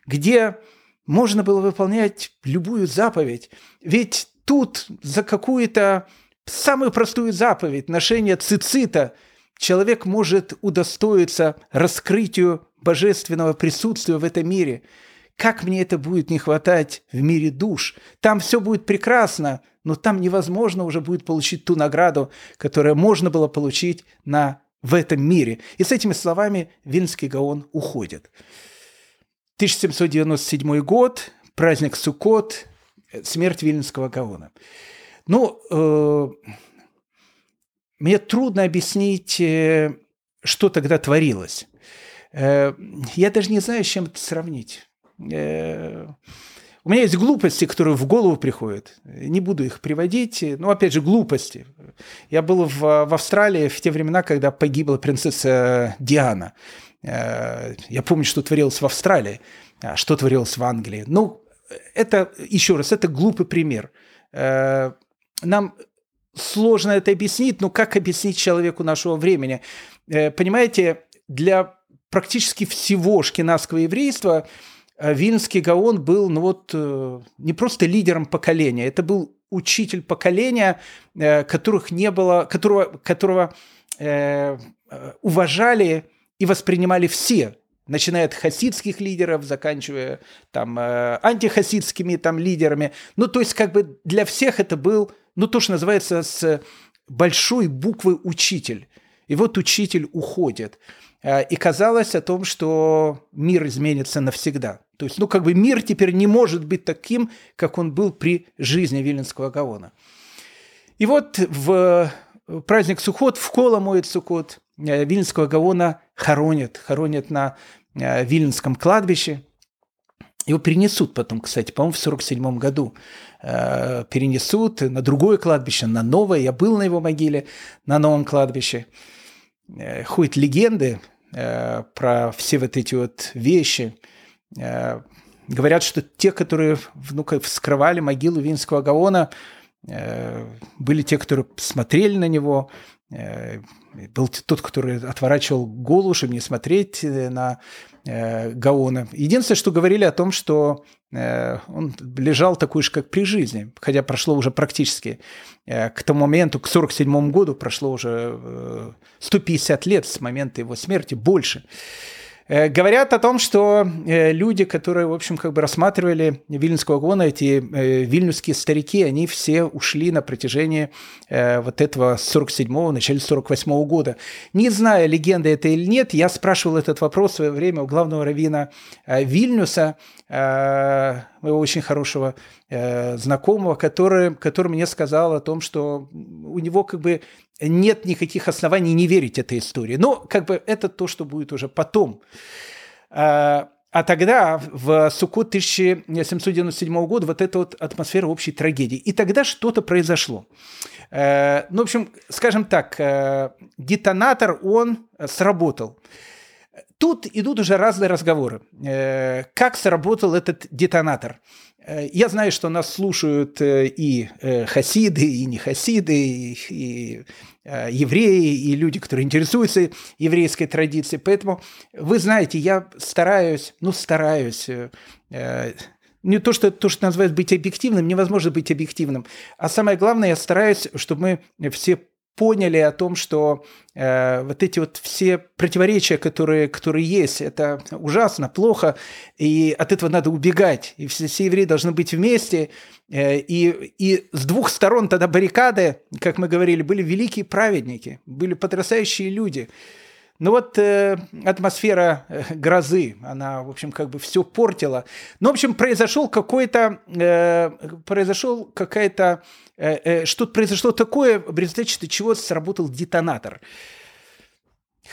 где можно было выполнять любую заповедь. Ведь тут за какую-то самую простую заповедь, ношение цицита – человек может удостоиться раскрытию божественного присутствия в этом мире. Как мне это будет не хватать в мире душ? Там все будет прекрасно, но там невозможно уже будет получить ту награду, которую можно было получить на, в этом мире. И с этими словами Винский Гаон уходит. 1797 год, праздник Суккот, смерть Вильнского Гаона. Ну, э, мне трудно объяснить, э, что тогда творилось. Э, я даже не знаю, с чем это сравнить. Э, у меня есть глупости, которые в голову приходят. Не буду их приводить. Но, опять же, глупости. Я был в, в Австралии в те времена, когда погибла принцесса Диана. Я помню, что творилось в Австралии, а что творилось в Англии. Ну, это, еще раз, это глупый пример. Нам сложно это объяснить, но как объяснить человеку нашего времени? Э, понимаете, для практически всего шкинавского еврейства э, Вильнский Гаон был ну вот, э, не просто лидером поколения, это был учитель поколения, которых не было, которого, которого уважали и воспринимали все, начиная от хасидских лидеров, заканчивая там антихасидскими там лидерами. Ну, то есть как бы для всех это был ну, то, что называется с большой буквы «учитель». И вот учитель уходит. А, и казалось о том, что мир изменится навсегда. То есть, ну, как бы мир теперь не может быть таким, как он был при жизни Виленского Гаона. И вот в праздник Сухот, в Кола моет Сухот, э, Виленского Гаона хоронят, хоронят на э, Виленском кладбище. Его перенесут потом, кстати, по-моему, в 1947 году. Э, перенесут на другое кладбище, на новое. Я был на его могиле, на новом кладбище. Э, ходят легенды э, про все вот эти вот вещи. Говорят, что те, которые ну, вскрывали могилу Винского Гаона, были те, которые смотрели на него, был тот, который отворачивал голову, чтобы не смотреть на Гаона. Единственное, что говорили о том, что Э, он лежал такой же, как при жизни, хотя прошло уже практически э, к тому моменту, к 47 году прошло уже 150 э, лет с момента его смерти, больше. Э, говорят о том, что э, люди, которые, в общем, как бы рассматривали Вильнюсского гона, эти э, вильнюсские старики, они все ушли на протяжении вот этого 47-го, начале 48-го года. Не знаю, легенда это или нет, я спрашивал этот вопрос в свое время у главного раввина Вильнюса, моего очень хорошего знакомого, который, который мне сказал о том, что у него как бы нет никаких оснований не верить этой истории. Но как бы это то, что будет уже потом. А, а тогда, в Суккот 1797 года, вот эта вот атмосфера общей трагедии. И тогда что-то произошло. Э, ну, в общем, скажем так, э, детонатор, он сработал. Тут идут уже разные разговоры. Э, как сработал этот детонатор? Я знаю, что нас слушают и хасиды, и не хасиды, и Э, евреи и люди, которые интересуются еврейской традицией. Поэтому вы знаете, я стараюсь, ну стараюсь, э, э, не то, что то, что называют быть объективным, невозможно быть объективным. А самое главное, я стараюсь, чтобы мы все поняли о том, что э, вот эти вот все противоречия, которые, которые есть, это ужасно, плохо, и от этого надо убегать. И все, все евреи должны быть вместе. Э, и, и с двух сторон тогда баррикады, как мы говорили, были великие праведники, были потрясающие люди. Ну вот э, атмосфера э, грозы, она, в общем, как бы все портила. Ну, в общем, произошел какой-то, э, произошел какая-то, э, э, что-то произошло такое, в результате чего сработал детонатор.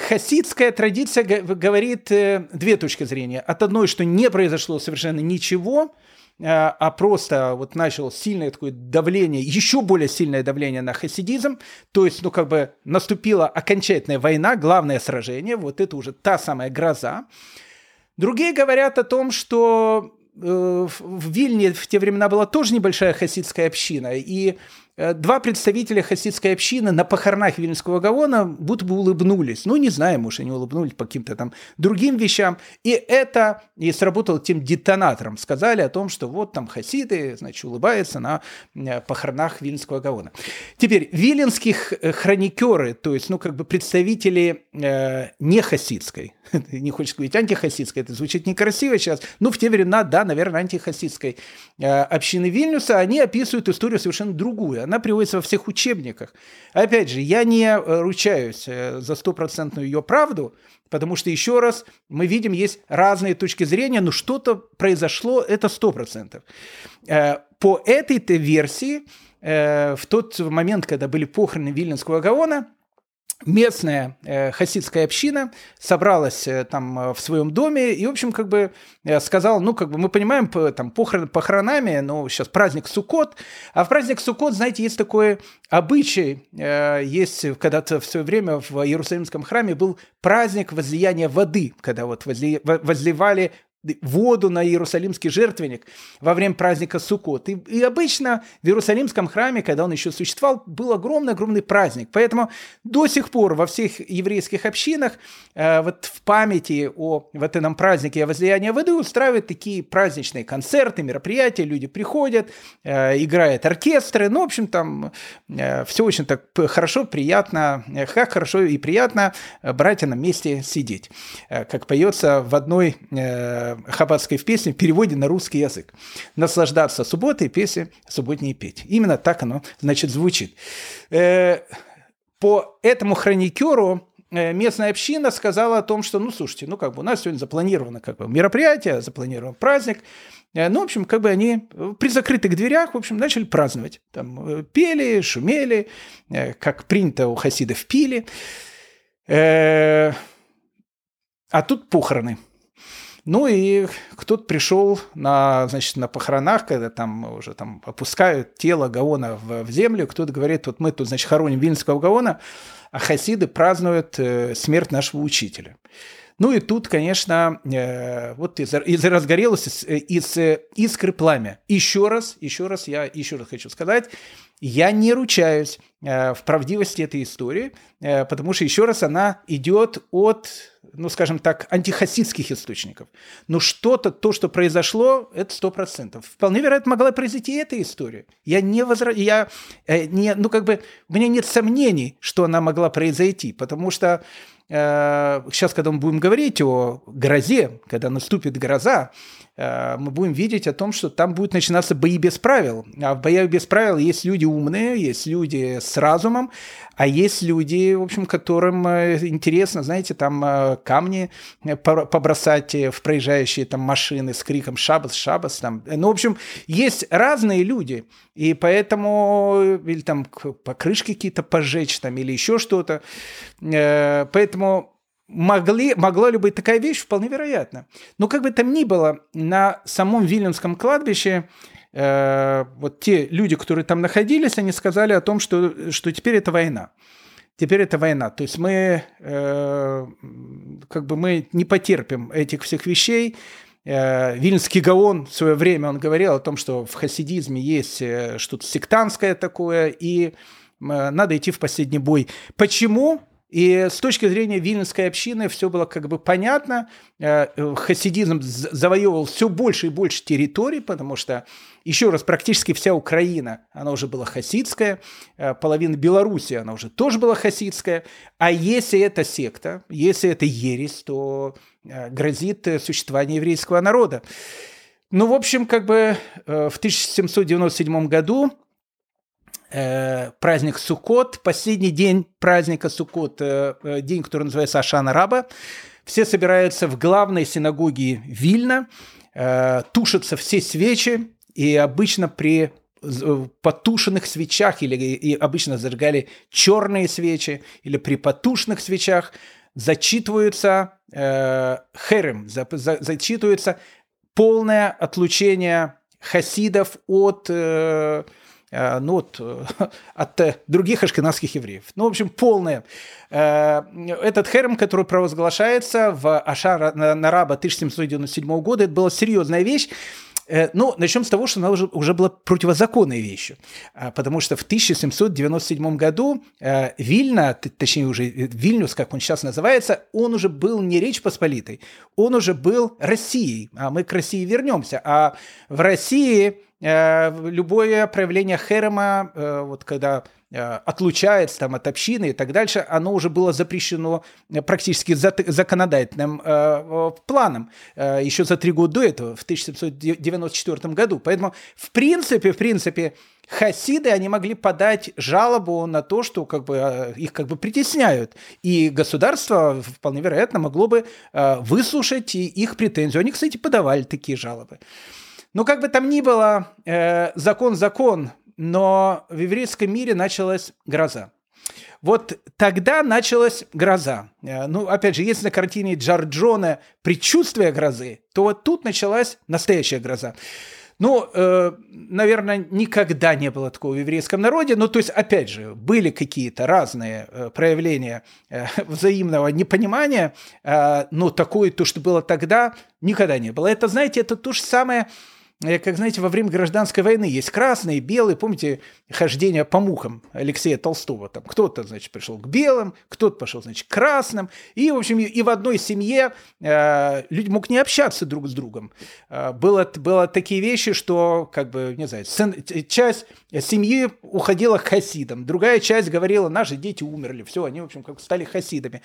Хасидская традиция говорит э, две точки зрения. От одной, что не произошло совершенно ничего – а просто вот начал сильное такое давление, еще более сильное давление на хасидизм, то есть, ну, как бы наступила окончательная война, главное сражение, вот это уже та самая гроза. Другие говорят о том, что э, в Вильне в те времена была тоже небольшая хасидская община, и Э, два представителя хасидской общины на похоронах Вильнюсского Гаона будто бы улыбнулись. Ну, не знаю, может, они улыбнулись по каким-то там другим вещам. И это и сработало тем детонатором. Сказали о том, что вот там хасиды, значит, улыбаются на э, похоронах Вильнюсского Гаона. Теперь, виленских э, хроникеры, то есть, ну, как бы представители э, не хасидской, <laughs> не хочешь сказать антихасидской, это звучит некрасиво сейчас, но в те времена, да, наверное, антихасидской э, общины Вильнюса, они описывают историю совершенно другую она приводится во всех учебниках. Опять же, я не э, ручаюсь э, за стопроцентную ее правду, потому что, еще раз, мы видим, есть разные точки зрения, но что-то произошло, это сто процентов. Э, по этой версии, в тот момент, когда были похороны Вильнинского Гаона, местная э, хасидская община собралась э, там э, в своем доме и, в общем, как бы э, сказала, ну, как бы мы понимаем, по, там, похорон, похоронами, но сейчас праздник Суккот, а в праздник Суккот, знаете, есть такой обычай, есть когда-то в свое время в Иерусалимском храме был праздник возлияния воды, когда вот возли, возливали воду на Иерусалимский жертвенник во время праздника Суккот. И, и обычно в Иерусалимском храме, когда он еще существовал, был огромный-огромный праздник. Поэтому до сих пор во всех еврейских общинах э, вот в памяти о вот этом празднике возлияния воды устраивают такие праздничные концерты, мероприятия, люди приходят, э, играют оркестры. Ну, в общем, там э, все очень так хорошо, приятно, э, как хорошо и приятно э, братьям на месте сидеть. Э, как поется в одной э, хаббатской в песне в переводе на русский язык. Наслаждаться субботой, песни субботние петь. Именно так оно, значит, звучит. Э, по этому хроникеру э, местная община сказала о том, что, ну, слушайте, ну, как бы у нас сегодня запланировано как бы мероприятие, запланирован праздник, э, ну, в общем, как бы они при закрытых дверях, в общем, начали праздновать. Там пели, шумели, как принято у хасидов пили. А тут похороны. Ну и кто-то пришел на, значит, на похоронах, когда там уже там опускают тело Гаона в, в землю, кто-то говорит, вот мы тут, значит, хороним Вильнского Гаона, а хасиды празднуют э, смерть нашего учителя. Ну и тут, конечно, э, вот из, из разгорелось из, из искры пламя. Еще раз, еще раз, я еще раз хочу сказать, я не ручаюсь э, в правдивости этой истории, э, потому что, еще раз, она идет от, ну, скажем так, антихасидских источников. Но что-то, то, что произошло, это сто процентов. Вполне вероятно, могла произойти и эта история. Я не возра... я э, не, ну, как бы, у меня нет сомнений, что она могла произойти, потому что сейчас, когда мы будем говорить о грозе, когда наступит гроза, Э, мы будем видеть о том, что там будет начинаться бои без правил. А в боях без правил есть люди умные, есть люди с разумом, а есть люди, в общем, которым э, интересно, знаете, там э, камни побросать в проезжающие там машины с криком «Шабас, Шабас». Там. Ну, в общем, есть разные люди, и поэтому или там покрышки какие-то пожечь там или еще что-то. Поэтому Могли, могла ли быть такая вещь? Вполне вероятно. Но как бы там ни было, на самом Вильнюсском кладбище э, вот те люди, которые там находились, они сказали о том, что, что теперь это война. Теперь это война. То есть мы, э, как бы мы не потерпим этих всех вещей. Э, Вильнский Гаон в свое время он говорил о том, что в хасидизме есть э, что-то сектантское такое, и э, надо идти в последний бой. Почему? И с точки зрения вильнюсской общины все было как бы понятно. Э, хасидизм завоевывал все больше и больше территорий, потому что, еще раз, практически вся Украина, она уже была хасидская, э, половина Беларуси, она уже тоже была хасидская. А если это секта, если это ересь, то э, грозит существование еврейского народа. Ну, в общем, как бы в 1797 году э, праздник Суккот, последний день праздника Суккот, э, э, день, который называется Ашана Раба. Все собираются в главной синагоге Вильна, э, тушатся все свечи, и обычно при э, потушенных свечах или и обычно зажигали черные свечи или при потушенных свечах зачитываются э, херем, за, за, зачитывается полное отлучение хасидов от э, ну, от, <laughs> от э, других ашкенадских евреев. Ну, в общем, полное. Э, этот херем, который провозглашается в Ашара Нараба 1797 года, это была серьезная вещь. Ну, начнем с того, что она уже, уже была противозаконной вещью, потому что в 1797 году Вильна, точнее уже Вильнюс, как он сейчас называется, он уже был не Речь Посполитой, он уже был Россией, а мы к России вернемся. А в России Э, любое проявление херема, э, вот когда э, отлучается там от общины и так дальше, оно уже было запрещено практически законодательным планом еще за три года до этого, в 1794 году. Поэтому, в принципе, в принципе, хасиды, они могли подать жалобу на то, что как бы, их как бы притесняют. И государство, вполне вероятно, могло бы выслушать их претензию. Они, кстати, подавали такие жалобы. Ну, как бы там ни было, э, закон закон, но в еврейском мире началась гроза. Вот тогда началась гроза. Э, ну, опять же, если на картине Джорджона предчувствие грозы, то вот тут началась настоящая гроза. Ну, э, наверное, никогда не было такого в еврейском народе. Ну, то есть, опять же, были какие-то разные э, проявления э, <laughs> взаимного непонимания, э, но такое, то, что было тогда, никогда не было. Это, знаете, это то же самое, Э, как знаете, во время гражданской войны есть красные, белые, помните, хождение по мухам Алексея Толстого, там? Кто-то, значит, пришел к белым, кто-то пошел, значит, к красным, и, в общем, и в одной семье э, люди мог не общаться друг с другом. Э, было, было такие вещи, что, как бы, не знаю, часть семьи уходила к хасидам, другая часть говорила, наши дети умерли, все, они, в общем, как стали хасидами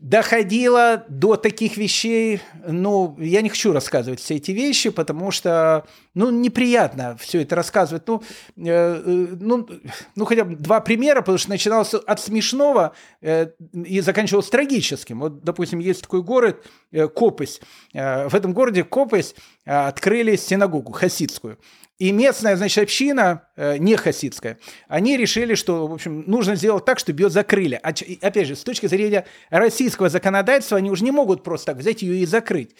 доходило до таких вещей, ну, я не хочу рассказывать все эти вещи, потому что, ну, неприятно все это рассказывать. Ну, э, э, ну, ну, хотя бы два примера, потому что начиналось от смешного э, и заканчивалось трагическим. Вот, допустим, есть такой город э, Копысь. Э, в этом городе Копысь э, открыли синагогу хасидскую. И местная, значит, община, э, не хасидская, они решили, что, в общем, нужно сделать так, чтобы ее закрыли. А, опять же, с точки зрения российского законодательства, они уже не могут просто так взять ее и закрыть.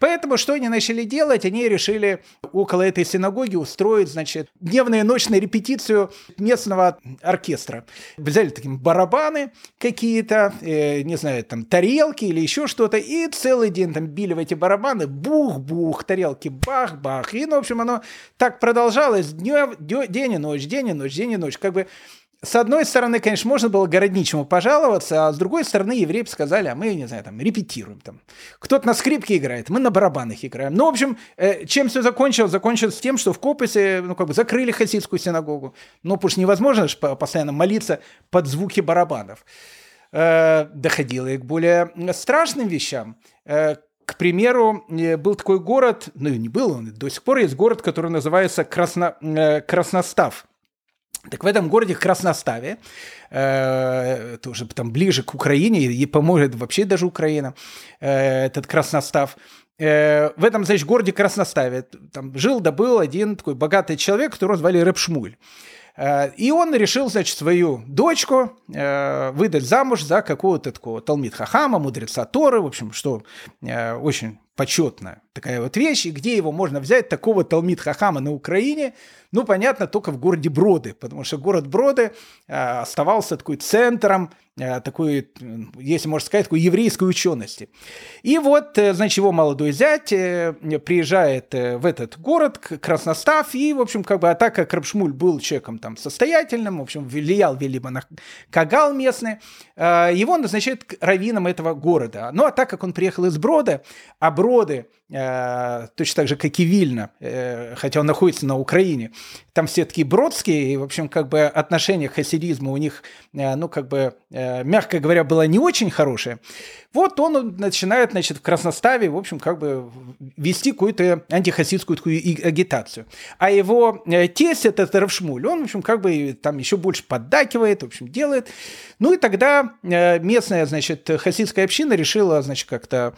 Поэтому что они начали делать? Они решили около этой синагоги устроить, значит, дневную и ночную репетицию местного оркестра. Взяли такие барабаны какие-то, э, не знаю, там тарелки или еще что-то, и целый день там били в эти барабаны, бух-бух, тарелки бах-бах. И, ну, в общем, оно так продолжалось днем, день и ночь, день и ночь, день и ночь. Как бы с одной стороны, конечно, можно было городничему пожаловаться, а с другой стороны, евреи сказали, а мы, не знаю, там, репетируем. Там. Кто-то на скрипке играет, мы на барабанах играем. Ну, в общем, э, чем все закончилось? Закончилось тем, что в Копосе, ну, как бы закрыли хасидскую синагогу. Ну, что невозможно же постоянно молиться под звуки барабанов. Э, доходило и к более страшным вещам. Э, к примеру, был такой город, ну, не был, он до сих пор есть город, который называется Красно, Красностав – так в этом городе Красноставе, э, это уже там ближе к Украине, и поможет вообще даже Украина, э, этот Красностав, э, в этом, значит, городе Красноставе там жил да был один такой богатый человек, которого звали Рэпшмуль. Э, и он решил, значит, свою дочку э, выдать замуж за какого-то такого Талмит Хахама, мудреца Торы, в общем, что э, очень почетная такая вот вещь, и где его можно взять, такого Талмит Хахама на Украине, ну, понятно, только в городе Броды, потому что город Броды э, оставался такой центром э, такой, если можно сказать, такой еврейской учености. И вот, э, значит, его молодой зять э, приезжает э, в этот город, Красностав, и, в общем, как бы, а так как Рабшмуль был человеком там состоятельным, в общем, влиял, видимо, на Кагал местный, э, его назначают раввином этого города. Ну, а так как он приехал из Брода, а Броды – Э, точно так же, как и Вильна, э, хотя он находится на Украине. Там все такие бродские, и, в общем, как бы отношение к хасидизму у них, э, ну, как бы, мягко говоря, было не очень хорошее. Вот он начинает, значит, в Красноставе, в общем, как бы вести какую-то антихасидскую такую агитацию. А его тесть, этот Равшмуль, он, в общем, как бы там еще больше поддакивает, в общем, делает. Ну и тогда местная, значит, хасидская община решила, значит, как-то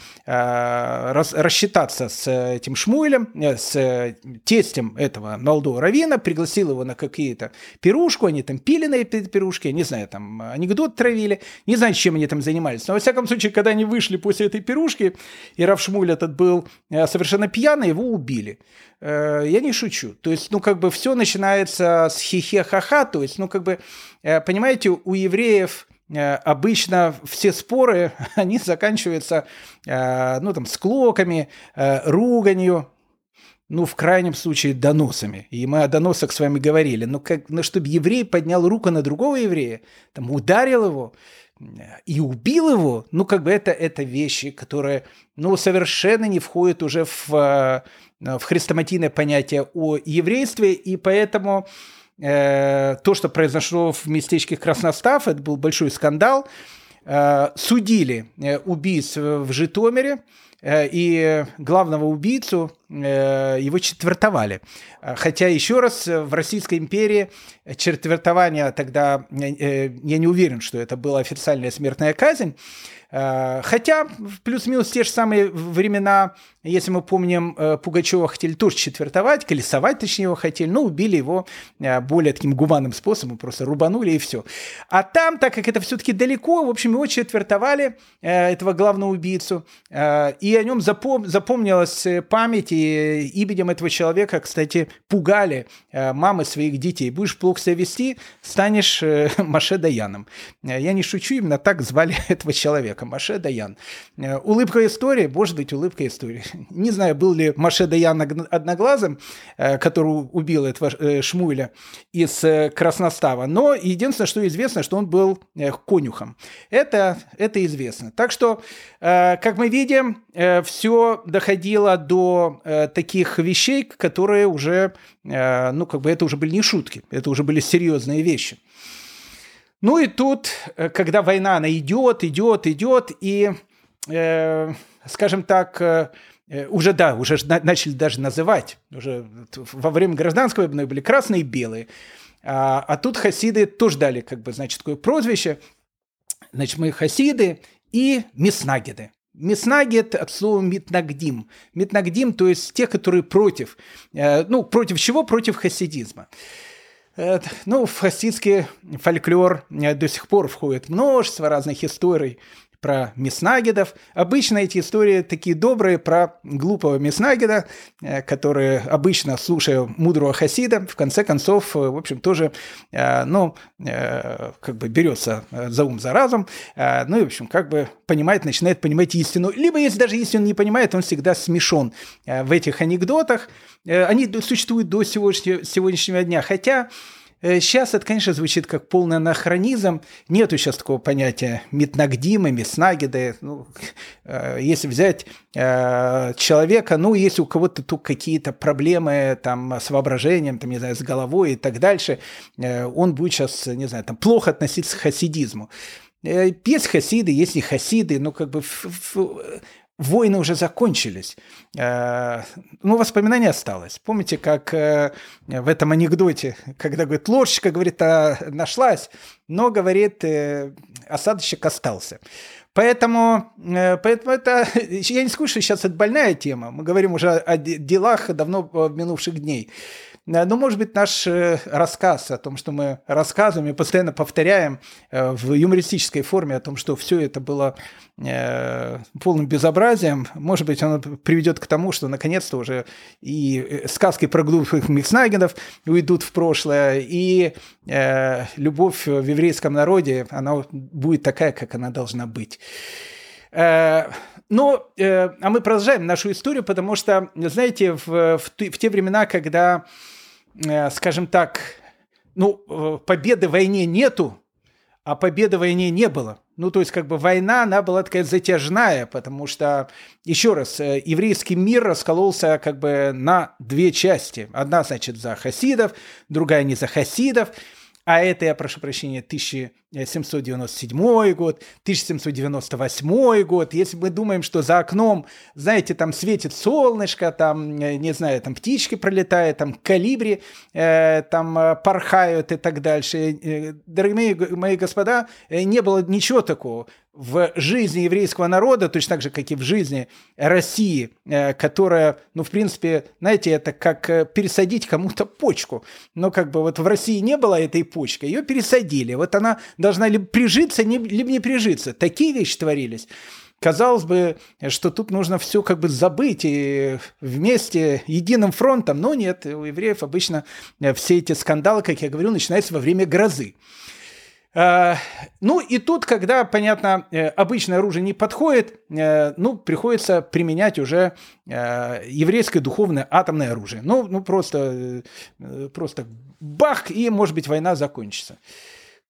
рассчитать расстаться с э, этим Шмуэлем, э, с э, тестем этого молодого равина, пригласил его на какие-то пирушку, они там пили на этой пирушке, не знаю, там анекдот травили, не знаю, чем они там занимались. Но, во всяком случае, когда они вышли после этой пирушки, и Рав Шмуль этот был совершенно пьяный, его убили. Я не шучу. То есть, ну, как бы все начинается с хихе-ха-ха, то есть, ну, как бы, понимаете, у евреев обычно все споры, <laughs> они заканчиваются, э, ну, там, склоками, э, руганью, ну, в крайнем случае, доносами. И мы о доносах с вами говорили. Но как, ну, чтобы еврей поднял руку на другого еврея, там, ударил его и убил его, ну, как бы это, это вещи, которые, ну, совершенно не входят уже в, в хрестоматийное понятие о еврействе, и поэтому Э, то, что произошло в местечке Красностав, это был большой скандал. Э, судили э, убийц в Житомире, и главного убийцу его четвертовали. Хотя, еще раз, в Российской империи четвертование тогда, я не уверен, что это была официальная смертная казнь, Э, хотя плюс-минус те же самые времена, если мы помним, э, Пугачева хотели тоже четвертовать, колесовать, точнее, его хотели, но убили его э, более таким гуманным способом, просто рубанули и все. А там, так как это все-таки далеко, в общем, его четвертовали, этого главного убийцу, и о нем запом- запомнилась память, и именем этого человека, кстати, пугали мамы своих детей. Будешь плохо себя вести, станешь <laughs> Маше Даяном. Я не шучу, именно так звали <laughs> этого человека Маше Даян. Э, улыбка истории, может быть, улыбка истории. <laughs> Не знаю, был ли Маше Даян одноглазым, э, который убил этого э, Шмуэля из Красностава, но единственное, что известно, что он был конюхом. Это, это известно. Так что, как мы видим, все доходило до таких вещей, которые уже, ну, как бы это уже были не шутки, это уже были серьезные вещи. Ну и тут, э, когда война, она идет, идет, идет, и, э, скажем так, э, э уже, да, уже начали даже называть, уже во время гражданской войны были красные и белые, а, а тут хасиды тоже дали, как бы, значит, такое прозвище, значит, мы хасиды и миснагиды. Миснагет от слова митнагдим. Митнагдим, то есть те, которые против. Э, ну, против чего? Против хасидизма. Ну, в хасидский фольклор э, до сих пор входит множество разных историй про Меснагидов. Обычно эти истории такие добрые про глупого Меснагида, э, который обычно, слушая мудрого Хасида, в конце концов, э, в общем, тоже, ну, как бы берется за ум, за разум, ну и, в общем, как бы понимает, начинает понимать истину. Либо, если даже истину не понимает, он всегда смешон в этих анекдотах, Э, они существуют до сегодняшнего дня. Хотя Сейчас э, это, конечно, звучит как полный анахронизм. Нету сейчас такого понятия метнагдима, меснагида. Ну, э, если взять человека, ну, если у кого-то тут какие-то проблемы там, с воображением, там, не знаю, с головой и так дальше, он будет сейчас, не знаю, там, плохо относиться к хасидизму. Есть хасиды, есть не хасиды, но как бы войны уже закончились. Э, ну, воспоминание осталось. Помните, как э, в этом анекдоте, когда, говорит, ложечка, говорит, а, нашлась, но, говорит, э, осадочек остался. Поэтому, поэтому это, я не скажу, что сейчас это больная тема. Мы говорим уже о делах давно минувших дней. Ну, может быть, наш рассказ о том, что мы рассказываем и постоянно повторяем в юмористической форме о том, что все это было полным безобразием, может быть, оно приведет к тому, что наконец-то уже и сказки про глупых Микснагенов уйдут в прошлое, и э, любовь в еврейском народе, она будет такая, как она должна быть. Э, ну, э, а мы продолжаем нашу историю, потому что, знаете, в, в, в те времена, когда, э, скажем так, ну, победы в войне нету, а победы в войне не было. Ну, то есть, как бы война, она была такая затяжная, потому что, еще раз, еврейский мир раскололся как бы на две части. Одна, значит, за хасидов, другая не за хасидов. А это, я прошу прощения, 1797 год, 1798 год. Если мы думаем, что за окном, знаете, там светит солнышко, там, э, не знаю, там птички пролетают, там калибри э, там э, порхают и так дальше. Э, дорогие мои, мои господа, не было ничего такого в жизни еврейского народа, точно так же, как и в жизни России, э, которая, ну, в принципе, знаете, это как э, пересадить кому-то почку. Но как бы вот в России не было этой почки, ее пересадили. Вот она должна либо прижиться, либо не прижиться. Такие вещи творились. Казалось бы, что тут нужно все как бы забыть и вместе единым фронтом, но нет, у евреев обычно э, все эти скандалы, как я говорю, начинаются во время грозы. Э, ну и тут, когда, понятно, э, обычное оружие не подходит, э, ну, приходится применять уже еврейское духовное атомное оружие. Ну, ну просто, просто бах, и, может быть, война закончится.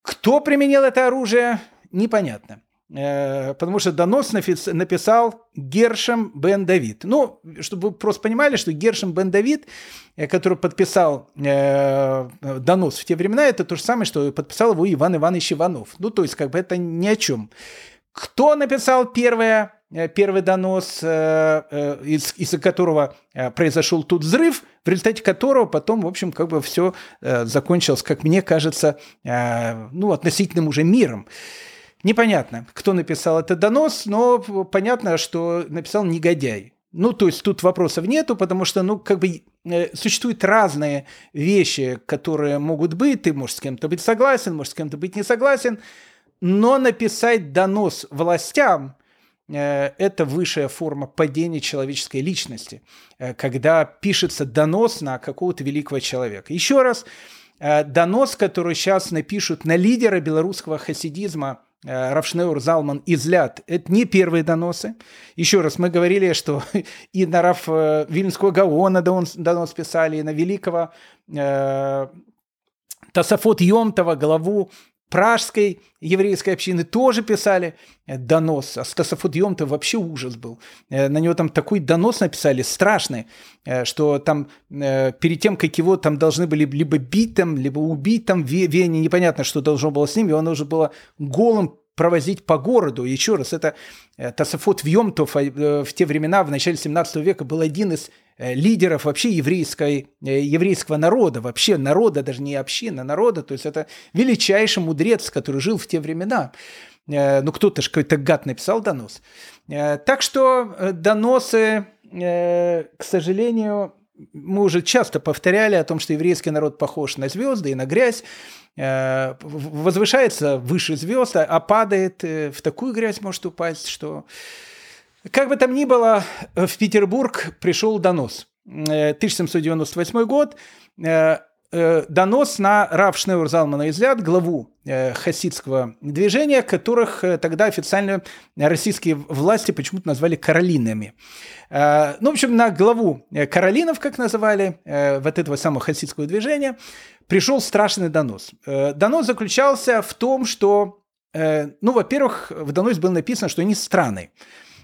Кто применил это оружие, непонятно. Э, потому что донос написал Гершем Бен Давид. Ну, чтобы вы просто понимали, что Гершем Бен Давид, э, который подписал э, донос в те времена, это то же самое, что подписал его Иван Иванович Иванов. Ну, то есть, как бы это ни о чем. Кто написал первое, первый донос, из, из-за которого произошел тут взрыв, в результате которого потом, в общем, как бы все закончилось, как мне кажется, ну, относительным уже миром. Непонятно, кто написал этот донос, но понятно, что написал негодяй. Ну, то есть тут вопросов нету, потому что, ну, как бы э, существуют разные вещи, которые могут быть. Ты можешь с кем-то быть согласен, можешь с кем-то быть не согласен, но написать донос властям э, – это высшая форма падения человеческой личности, э, когда пишется донос на какого-то великого человека. Еще раз, донос, который сейчас напишут на лидера белорусского хасидизма – Равшнеур, Залман и Зляд – это не первые доносы. Еще раз, мы говорили, что <laughs> и на Раф э, Вильнского Гаона донос писали, и на великого э, Тасафот Йомтова, главу пражской еврейской общины тоже писали э, донос. А Стасофот Йомтов вообще ужас был. На него там такой донос написали страшный, что там перед тем, как его там должны были либо бить там, либо убить там Вене, непонятно, что должно было с ним, и он уже было голым провозить по городу. Еще раз, это э, Тасафот Вьемтов э, в те времена, в начале 17 века, был один из э, лидеров вообще еврейской, еврейского народа, вообще народа, даже не община, народа. То есть это величайший мудрец, который жил в те времена. Ну, кто-то же какой-то гад написал донос. Так что доносы, к сожалению, мы уже часто повторяли о том, что еврейский народ похож на звезды и на грязь. Э, возвышается выше звезд, а падает э, в такую грязь может упасть, что... Как бы там ни было, в Петербург пришел донос. 1798 э, год, донос на Рав Шнеур Залмана Изляд, главу хасидского движения, которых тогда официально российские власти почему-то назвали каролинами. Ну, в общем, на главу каролинов, как называли, вот этого самого хасидского движения, пришел страшный донос. Э, донос заключался в том, что, э, ну, во-первых, в доносе было написано, что они страны.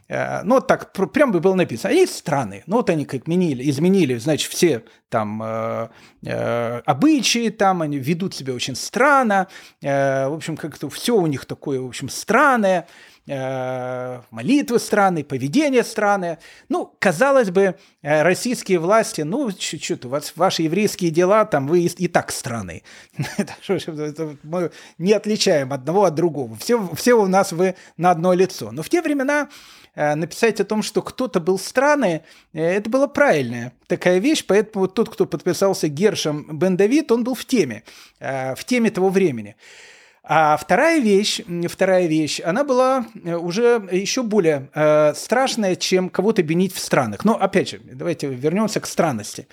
Э, ну, так, прям бы было написано, они страны. Ну, вот они как изменили, изменили значит, все там э, э, обычаи, там они ведут себя очень странно. Э, в общем, как-то все у них такое, в общем, странное. Э, молитвы странные, поведение странное. Ну, казалось бы, э, российские власти, ну, чуть-чуть, у вас ваши еврейские дела, там вы и, и так страны. <laughs> Мы не отличаем одного от другого. Все, все у нас вы на одно лицо. Но в те времена Э, написать о том, что кто-то был странный, э, это была правильная такая вещь, поэтому тот, кто подписался Гершем Бен Давид, он был в теме, в теме того времени. А вторая вещь, вторая вещь, она была уже еще более э, страшная, чем кого-то бенить в странах. Но опять же, давайте вернемся к странности.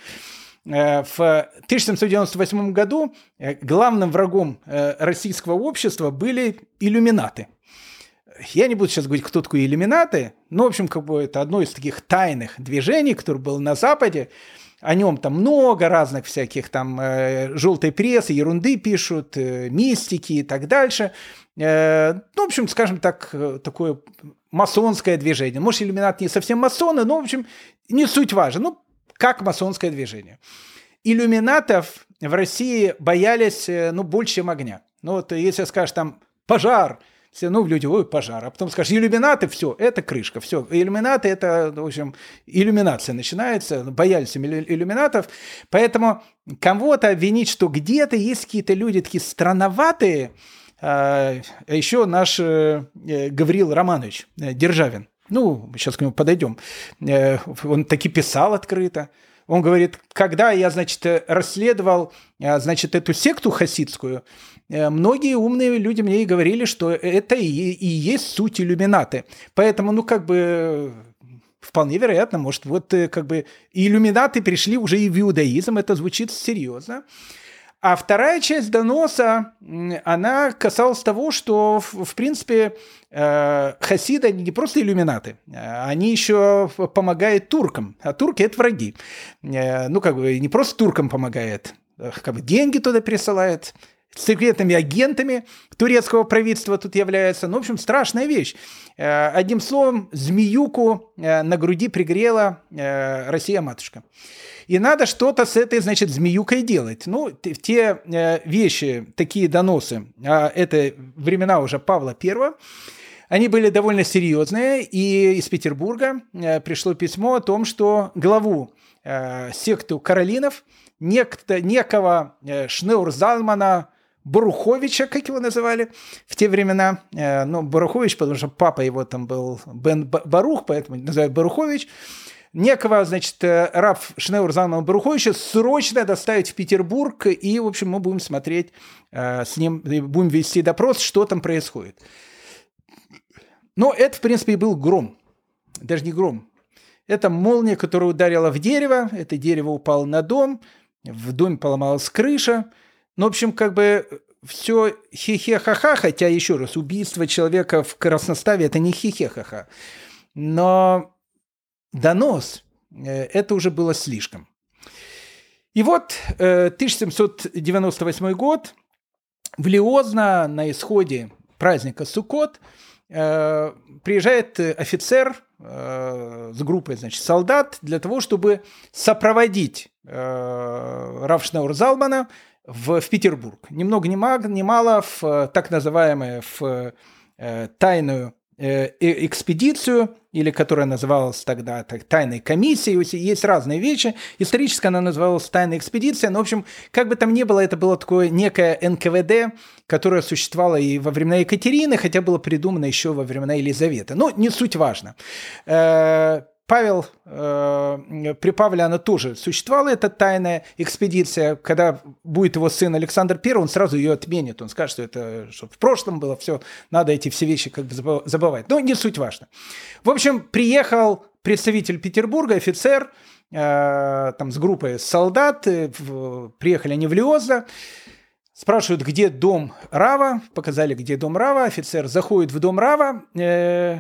В 1798 году главным врагом российского общества были иллюминаты я не буду сейчас говорить, кто такой иллюминаты, но, в общем, как бы это одно из таких тайных движений, которое было на Западе. О нем там много разных всяких там э, желтой прессы, ерунды пишут, э, мистики и так дальше. Э, ну, в общем, скажем так, э, такое масонское движение. Может, иллюминат не совсем масоны, но, в общем, не суть важно. Ну, как масонское движение. Иллюминатов в России боялись, э, ну, больше, чем огня. Ну, вот если скажешь там пожар – все, ну, люди, ой, пожар. А потом скажешь, иллюминаты, все, это крышка, все. Иллюминаты, это, в общем, иллюминация начинается, боялись иллюминатов. Поэтому кого-то обвинить, что где-то есть какие-то люди такие странноватые, а еще наш э, Гаврил Романович э, Державин, ну, сейчас к нему подойдем, э, он таки писал открыто, он говорит, когда я, значит, расследовал, значит, эту секту хасидскую, Э, многие умные люди мне и говорили, что это и, и есть суть иллюминаты. Поэтому, ну, как бы вполне вероятно, может, вот э, как бы иллюминаты пришли уже и в иудаизм, это звучит серьезно. А вторая часть доноса, она касалась того, что, в принципе, э, хасиды не просто иллюминаты, они еще помогают туркам, а турки – это враги. Ну, как бы не просто туркам помогает, как бы деньги туда присылает, секретными агентами турецкого правительства тут являются. Ну, в общем, страшная вещь. Э, одним словом, змеюку э, на груди пригрела э, Россия-матушка. И надо что-то с этой, значит, змеюкой делать. Ну, те вещи, такие доносы, а это времена уже Павла Первого, они были довольно серьезные, и из Петербурга пришло письмо о том, что главу секту Каролинов, некто, некого Шнеур-Залмана Баруховича, как его называли в те времена. Э, ну, Барухович, потому что папа его там был Бен Барух, поэтому называют Барухович. Некого, значит, э, Раф Шнеур Залман Баруховича срочно доставить в Петербург, и, в общем, мы будем смотреть э, с ним, будем вести допрос, что там происходит. Но это, в принципе, и был гром. Даже не гром. Это молния, которая ударила в дерево, это дерево упало на дом, в доме поломалась крыша – ну, в общем, как бы все хихе-ха-ха, хотя, еще раз, убийство человека в красноставе – это не хихе-ха-ха. Но донос э, – это уже было слишком. И вот 1798 э, год, в Лиозно на исходе праздника Суккот э, приезжает офицер с группой, значит, солдат для того, чтобы сопроводить Равшнаур Залмана в, в Петербург. Ни много ни, мало, ни мало в э, так называемую в, э, тайную э, экспедицию, или которая называлась тогда так, тайной комиссией. Есть разные вещи. Исторически она называлась тайная экспедиция. Но, в общем, как бы там ни было, это было такое некое НКВД, которое существовало и во времена Екатерины, хотя было придумано еще во времена Елизаветы. Но не суть важно. Э, Павел, э, при она тоже существовала, эта тайная экспедиция. Когда будет его сын Александр I, он сразу ее отменит. Он скажет, что это что в прошлом было, все, надо эти все вещи как бы забывать. Но не суть важно. В общем, приехал представитель Петербурга, офицер, э, там с группой солдат, э, приехали они в Лиоза, Спрашивают, где дом Рава, показали, где дом Рава, офицер заходит в дом Рава, э,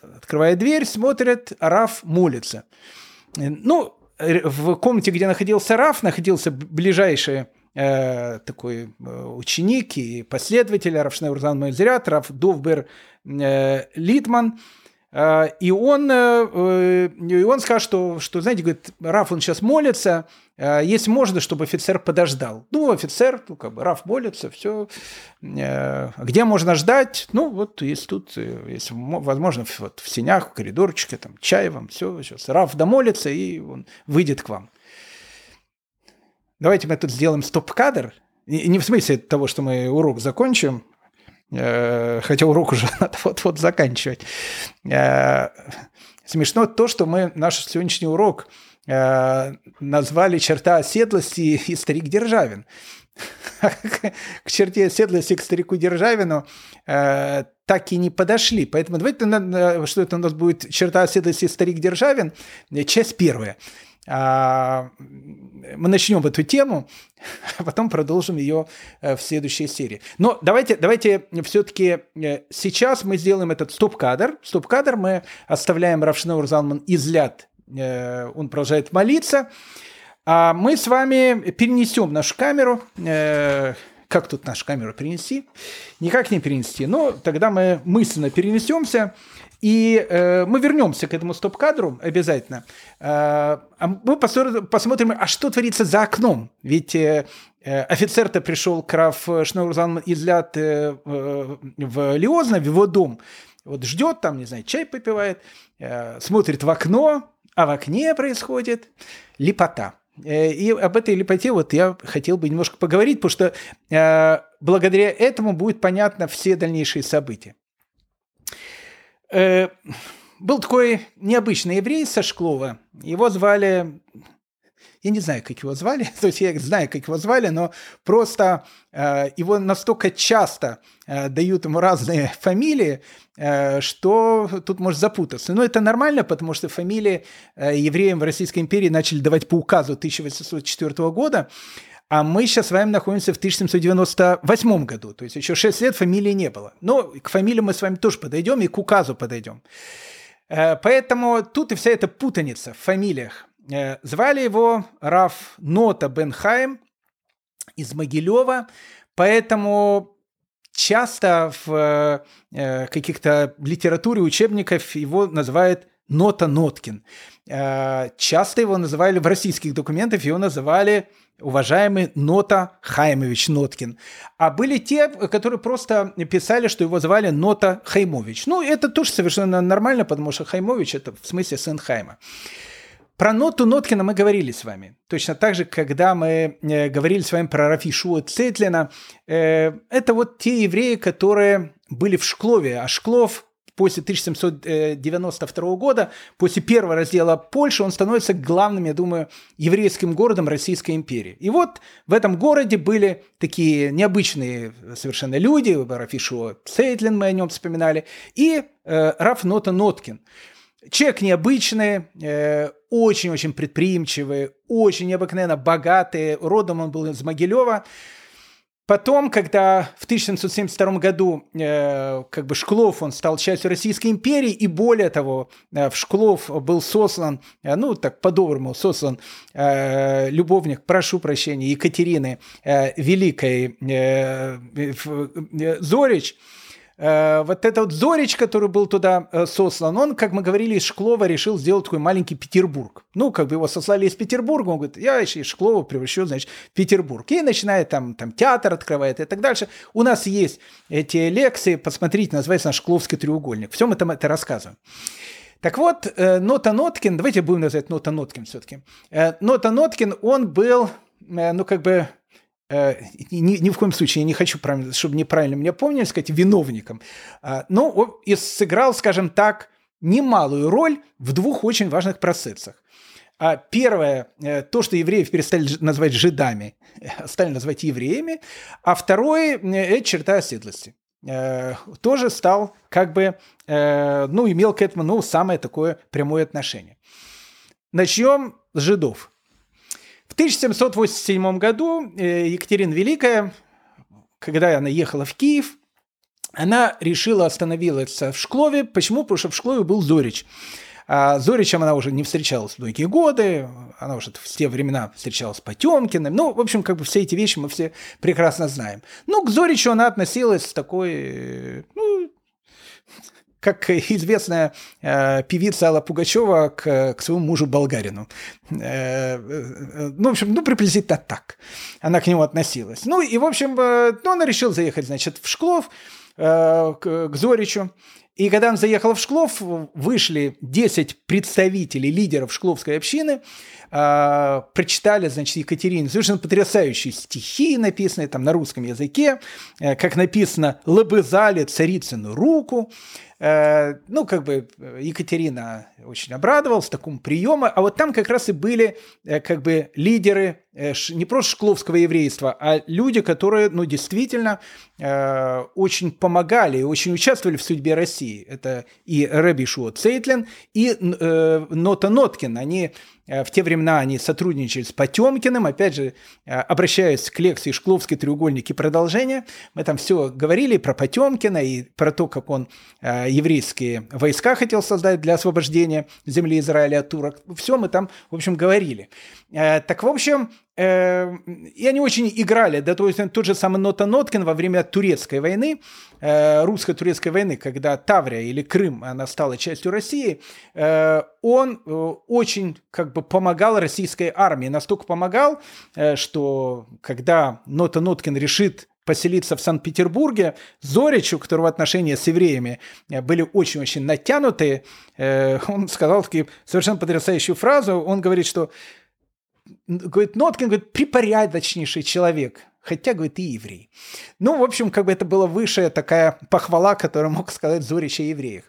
открывает дверь, смотрит, Рав молится. Э, ну, в комнате, где находился Рав, находился ближайший э, такой э, ученик и последователь Раф Шнеурзан Мойзерят, Раф Довбер э, Литман. И он, и он сказал, что, что, знаете, говорит, Раф, он сейчас молится, если можно, чтобы офицер подождал. Ну, офицер, ну, как бы, Раф молится, все. Где можно ждать? Ну, вот, если тут, если возможно, вот в сенях, в коридорчике, там, чай вам, все, сейчас Раф домолится, и он выйдет к вам. Давайте мы тут сделаем стоп-кадр, не в смысле того, что мы урок закончим, э, хотя урок уже надо вот-вот заканчивать. Э, смешно то, что мы наш сегодняшний урок э, назвали «Черта оседлости» и «Старик Державин». <laughs> К черте оседлости, к старику Державину так и не подошли. Поэтому давайте, что это у нас будет черта оседлости старик Державин, часть первая. А, мы начнем эту тему, а потом продолжим ее э, в следующей серии. Но давайте, давайте все-таки э, сейчас мы сделаем этот стоп-кадр. Стоп-кадр мы оставляем Равшнаур Залман изляд, э, он продолжает молиться. А мы с вами перенесем нашу камеру. Как тут нашу камеру перенести? Никак не перенести. Но тогда мы мысленно перенесемся и э, мы вернемся к этому стоп-кадру обязательно. Э, а мы посмотрим, а что творится за окном. Ведь э, э офицер-то пришел к Раф Шнурзан излят э, э, в Лиозно, в его дом. Вот ждет там, не знаю, чай попивает, э, смотрит в окно, а в окне происходит лепота. Э, и об этой лепоте вот я хотел бы немножко поговорить, потому что э, благодаря этому будет понятно все дальнейшие события. Э, был такой необычный еврей со Шклова. Его звали... Я не знаю, как его звали, <laughs> то есть я знаю, как его звали, но просто э, его настолько часто э, дают ему разные <laughs> фамилии, э, что тут может запутаться. Но это нормально, потому что фамилии э, евреям в Российской империи начали давать по указу 1804 года, а мы сейчас с вами находимся в 1798 году, то есть еще 6 лет фамилии не было. Но к фамилии мы с вами тоже подойдем и к указу подойдем. Э, поэтому тут и вся эта путаница в фамилиях. Э, звали его Раф Нота Бенхайм из Могилева, поэтому часто в э, каких-то литературе учебников его называют Нота Ноткин. Часто его называли в российских документах, его называли уважаемый Нота Хаймович Ноткин. А были те, которые просто писали, что его звали Нота Хаймович. Ну, это тоже совершенно нормально, потому что Хаймович – это в смысле сын Хайма. Про ноту Ноткина мы говорили с вами. Точно так же, когда мы э, говорили с вами про Рафишуа Цетлина. Э, это вот те евреи, которые были в Шклове. А Шклов после 1792 года, после первого раздела Польши, он становится главным, я думаю, еврейским городом Российской империи. И вот в этом городе были такие необычные совершенно люди, Рафишо Цейтлин, мы о нем вспоминали, и э, Раф Нота Ноткин. Человек необычный, э, очень-очень предприимчивый, очень необыкновенно богатый. Родом он был из Могилева. Потом, когда в 1772 году э, как бы Шклов он стал частью Российской империи, и более того, э, в Шклов был сослан, э, ну так по-доброму сослан э, любовник, прошу прощения, Екатерины э, Великой э, э, Зорич, Э, вот этот вот Зорич, который был туда э, сослан, он, как мы говорили, из Шклова решил сделать такой маленький Петербург. Ну, как бы его сослали из Петербурга, он говорит, я из Шклова превращу, значит, в Петербург. И начинает там, там театр открывает и так дальше. У нас есть эти лекции, посмотрите, называется Шкловский треугольник. Всем этом это рассказываем. Так вот, э, Нота Ноткин, давайте будем называть Нота Ноткин все-таки. Нота Ноткин, он был, ну, как бы Э, ни, ни в коем случае я не хочу, чтобы неправильно меня помнили, сказать, виновником. А, но он и сыграл, скажем так, немалую роль в двух очень важных процессах. А первое, э, то, что евреев перестали называть жидами, стали называть евреями, а второе, э, это черта оседлости. Тоже стал как бы, ну, имел к этому, ну, самое такое прямое отношение. Начнем с жидов. В 1787 году э, Екатерина Великая, когда она ехала в Киев, она решила остановиться в Шклове. Почему? Потому что в Шклове был Зорич. А Зоричем она уже не встречалась многие годы, она уже в те времена встречалась с Потемкиным. Ну, в общем, как бы все эти вещи мы все прекрасно знаем. Ну, к Зоричу она относилась с такой, ну, как известная э, певица Алла Пугачева к, к своему мужу болгарину. Э, э, ну, в общем, ну, приблизительно так она к нему относилась. Ну, и, в общем, э, ну, она решила заехать, значит, в Шклов, э, к, к Зоричу, и когда он заехал в Шклов, вышли 10 представителей, лидеров шкловской общины, э, прочитали, значит, Екатерине совершенно потрясающие стихи, написанные там на русском языке, э, как написано «Лобызали царицыну руку», Э, ну, как бы э, Екатерина очень обрадовалась такому приему, а вот там как раз и были э, как бы лидеры не просто шкловского еврейства, а люди, которые, ну, действительно очень помогали и очень участвовали в судьбе России. Это и Рэби Шуо Цейтлин, и Нота Ноткин. Они Э, в те времена они сотрудничали с Потемкиным, опять же, э, обращаясь к лекции «Шкловский треугольник» и продолжение, мы там все говорили про Потемкина и про то, как он э, еврейские войска хотел создать для освобождения земли Израиля от турок. Все мы там, в общем, говорили. Так, в общем, и они очень играли, да, то есть тот же самый Нота Ноткин во время турецкой войны, русско-турецкой войны, когда Таврия или Крым, она стала частью России, он очень как бы помогал российской армии. Настолько помогал, э, что когда Нота Ноткин решит поселиться в Санкт-Петербурге, Зорич, у которого отношения с евреями э, были очень-очень натянутые, э, <laughs> он сказал такие совершенно потрясающую фразу. Он говорит, что говорит, Ноткин говорит, припорядочнейший человек, хотя, говорит, и еврей. Ну, в общем, как бы это была высшая такая похвала, которую мог сказать Зорич о евреях.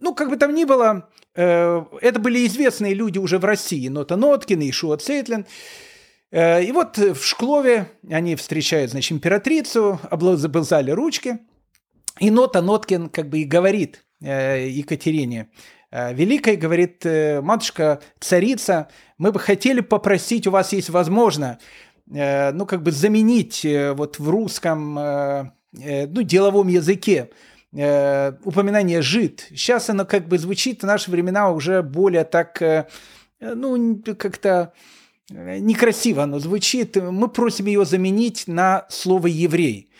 Ну, как бы там ни было, Э, это были известные люди уже в России, Нота Ноткин и Шуа Цейтлин. Э, и вот в Шклове они встречают, значит, императрицу, облазали ручки, и Нота Ноткин как бы и говорит э, Екатерине Великой, говорит, матушка, царица, мы бы хотели попросить, у вас есть возможно, ну, как бы заменить вот в русском, ну, деловом языке э, упоминание «жид». Сейчас оно как бы звучит в наши времена уже более так, э, ну, как-то э, некрасиво оно звучит. Мы просим ее заменить на слово «еврей».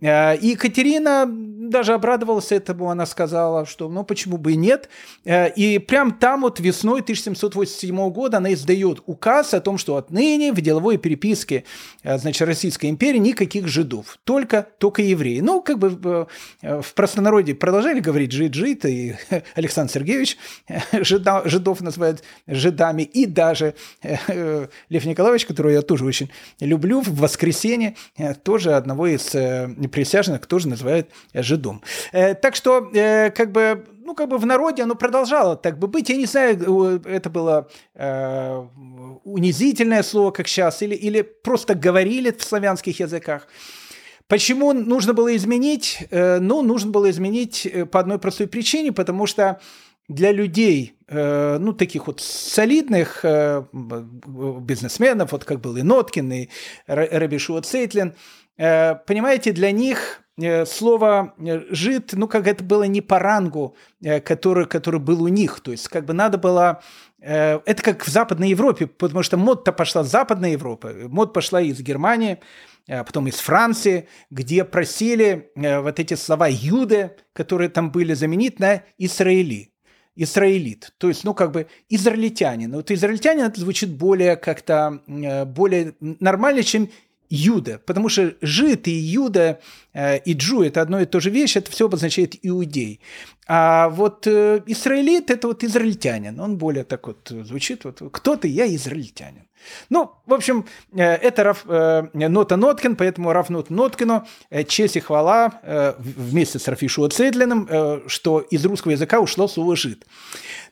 Э, и Екатерина даже обрадовалась этому, она сказала, что ну почему бы и нет. Э, и прям там вот весной 1787 года она издает указ о том, что отныне в деловой переписке э, значит, Российской империи никаких жидов, только, только евреи. Ну, как бы в простонародье продолжали говорить жид-жид, и <laughs> Александр Сергеевич жида, жидов называют жидами, и даже Лев Николаевич, которого я тоже очень люблю, в воскресенье тоже одного из присяжных тоже называют жидом. Э, так что, э, как бы, ну, как бы в народе оно продолжало так бы быть. Я не знаю, это было э, унизительное слово, как сейчас, или, или просто говорили в славянских языках. Почему нужно было изменить? Э, ну, нужно было изменить э, по одной простой причине, потому что для людей, э, ну, таких вот солидных бизнесменов, вот как был и Ноткин, и Рабишуа Цейтлин, понимаете, для них Э, слово э, «жид», ну, как это было не по рангу, э, который, который был у них. То есть, как бы надо было... Это как в Западной Европе, потому что мод-то пошла с Западной Европы, мод пошла из Германии, потом из Франции, где просили вот эти слова «юды», которые там были, заменить на «израили». Израилит, то есть, ну, как бы израильтянин. Вот израильтянин это звучит более как-то, более нормально, чем Юда, потому что жид и Юда э, и Джу – это одно и то же вещь, это все обозначает иудей. А вот э, израилит – это вот израильтянин, он более так вот звучит, вот кто ты, я израильтянин. Ну, в общем, э, это Раф, э, Нота Ноткин, поэтому Раф Нот Ноткину э, честь и хвала э, вместе с Рафишу Цедлиным, э, что из русского языка ушло слово «жид».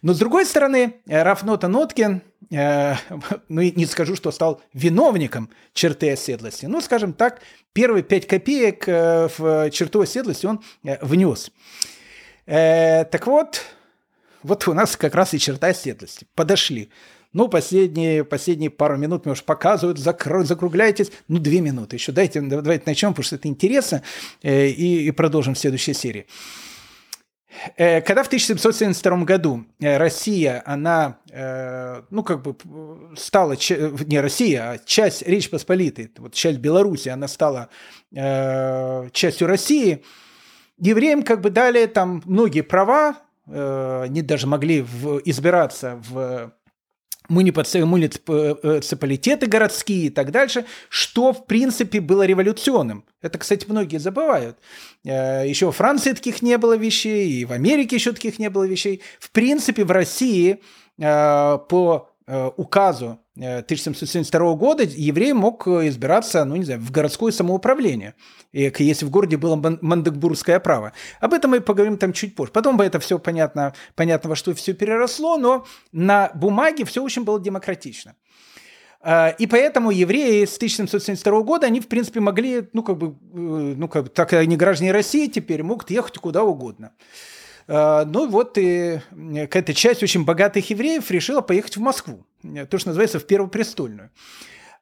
Но с другой стороны, э, Рафнота Ноткин, э, <laughs> ну не скажу, что стал виновником черты оседлости, ну, скажем так, первые пять копеек э, в черту оседлости он э, внес. Э, так вот, вот у нас как раз и черта оседлости. Подошли. Ну, последние, последние пару минут мне уж показывают, закро, закругляйтесь. Ну, две минуты еще. Дайте, давайте начнем, потому что это интересно. Э, и, и продолжим в следующей серии. Э, когда в 1772 году э, Россия, она, э, ну, как бы стала, не Россия, а часть Речи Посполитой, вот часть Беларуси, она стала частью России, евреям как бы дали там многие права, они даже могли в, избираться в муниципалитеты городские и так дальше, что, в принципе, было революционным. Это, кстати, многие забывают. Э, еще во Франции таких не было вещей, и в Америке еще таких не было вещей. В принципе, в России э, по э, указу 1772 года еврей мог избираться, ну не знаю, в городское самоуправление, если в городе было мандекбургское право. Об этом мы поговорим там чуть позже. Потом бы это все понятно, понятно во что все переросло, но на бумаге все очень было демократично. А, и поэтому евреи с 1772 года, они, в принципе, могли, ну, как бы, э, ну, как, так они граждане России теперь, могут ехать куда угодно. А, ну вот и какая-то часть очень богатых евреев решила поехать в Москву, то, что называется, в Первопрестольную.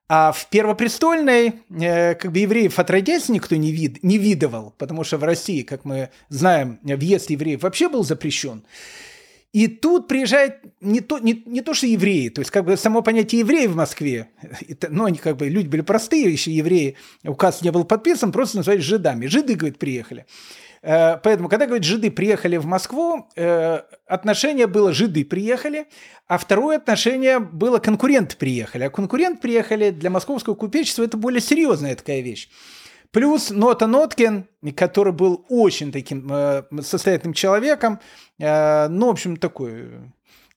А в Первопрестольной э, как бы евреев отродясь никто не, вид, не видывал, потому что в России, как мы знаем, въезд евреев вообще был запрещен. И тут приезжает не то, не, не то, что евреи, то есть как бы само понятие евреи в Москве, это, ну, они как бы, люди были простые, еще евреи, указ не был подписан, просто назывались жидами. Жиды, говорит, приехали. Э, поэтому, когда, говорит, жиды приехали в Москву, э, отношение было жиды приехали, а второе отношение было конкуренты приехали. А конкурент приехали для московского купечества это более серьезная такая вещь. Плюс Нота Ноткин, который был очень таким э, состоятельным человеком, ну, в общем, такой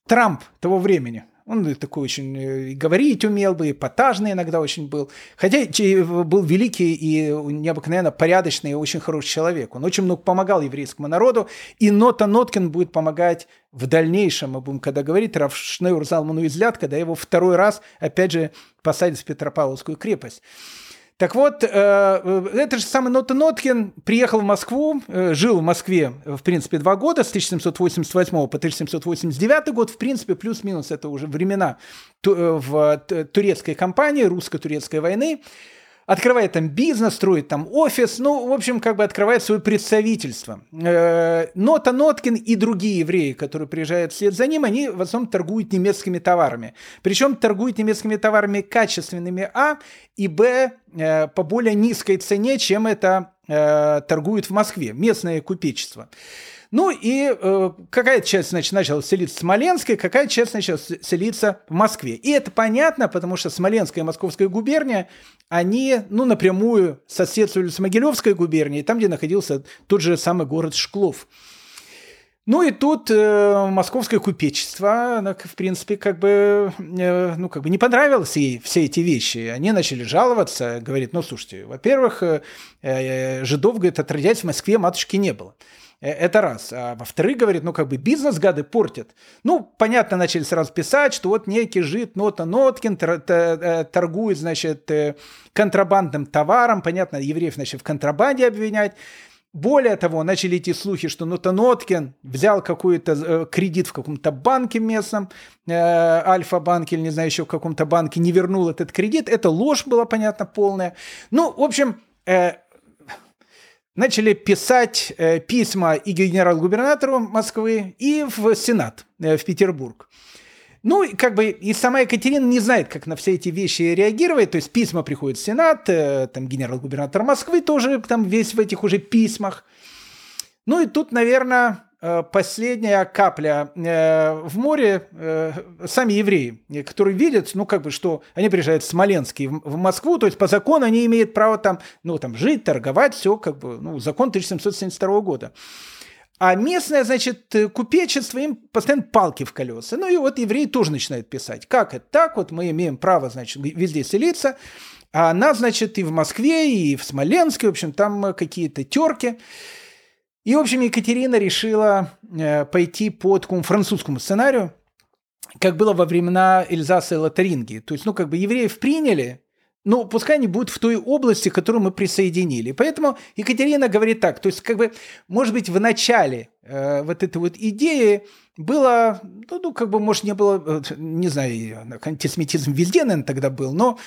Трамп того времени. Он такой очень э, говорить умел бы, эпатажный иногда очень был. Хотя был великий и необыкновенно порядочный и очень хороший человек. Он очень много помогал еврейскому народу. И Нота Ноткин будет помогать в дальнейшем, мы будем когда говорить, Равшнеур Залману Излят, когда его второй раз, опять же, посадят в Петропавловскую крепость. Так вот, э, э, этот же самый Нота Ноткин приехал в Москву, э, жил в Москве, в принципе, два года, с 1788 по 1789 год, в принципе, плюс-минус это уже времена в турецкой кампании, русско-турецкой войны открывает там бизнес, строит там офис, ну, в общем, как бы открывает свое представительство. Э, Нота Ноткин и другие евреи, которые приезжают вслед за ним, они в основном торгуют немецкими товарами. Причем торгуют немецкими товарами качественными, а, и, б, э, по более низкой цене, чем это э, торгуют в Москве, местное купечество. Ну и э, какая часть, значит, начала селиться в Смоленске, какая часть начала селиться в Москве. И это понятно, потому что Смоленская и Московская губерния, они, ну, напрямую соседствовали с Могилевской губернией, там, где находился тот же самый город Шклов. Ну и тут э, московское купечество, оно, в принципе, как бы, э, ну, как бы не понравилось ей все эти вещи. Они начали жаловаться, говорит, ну, слушайте, во-первых, э, э, жидов, говорит, отродясь в Москве матушки не было. Э, это раз. А во-вторых, говорит, ну как бы бизнес гады портят. Ну, понятно, начали сразу писать, что вот некий жид Нота Ноткин э, торгует, значит, э, контрабандным товаром. Понятно, евреев начали в контрабанде обвинять. Более того, начали идти слухи, что Нота Ноткин взял какой-то кредит в каком-то банке местном, э, Альфа-банке или не знаю еще в каком-то банке, не вернул этот кредит. Это ложь была, понятно, полная. Ну, в общем, э, начали писать э, письма и генерал-губернатору Москвы, и в Сенат, э, в Петербург. Ну, как бы и сама Екатерина не знает, как на все эти вещи реагировать. То есть письма приходят в Сенат, э, там генерал-губернатор Москвы тоже там весь в этих уже письмах. Ну и тут, наверное, последняя капля э, в море э, сами евреи, которые видят, ну, как бы, что они приезжают в Смоленск и в Москву, то есть по закону они имеют право там, ну, там, жить, торговать, все, как бы, ну, закон 1772 года. А местное, значит, купечество, им постоянно палки в колеса. Ну и вот евреи тоже начинают писать. Как это так? Вот мы имеем право, значит, везде селиться. А она, значит, и в Москве, и в Смоленске, в общем, там какие-то терки. И, в общем, Екатерина решила э, пойти по такому французскому сценарию, как было во времена Эльзаса и Лотарингии. То есть, ну, как бы евреев приняли, но пускай они будут в той области, которую мы присоединили. Поэтому Екатерина говорит так, то есть, как бы, может быть, в начале э, вот этой вот идеи было, ну, ну, как бы, может, не было, э, не знаю, антисемитизм везде, наверное, тогда был, но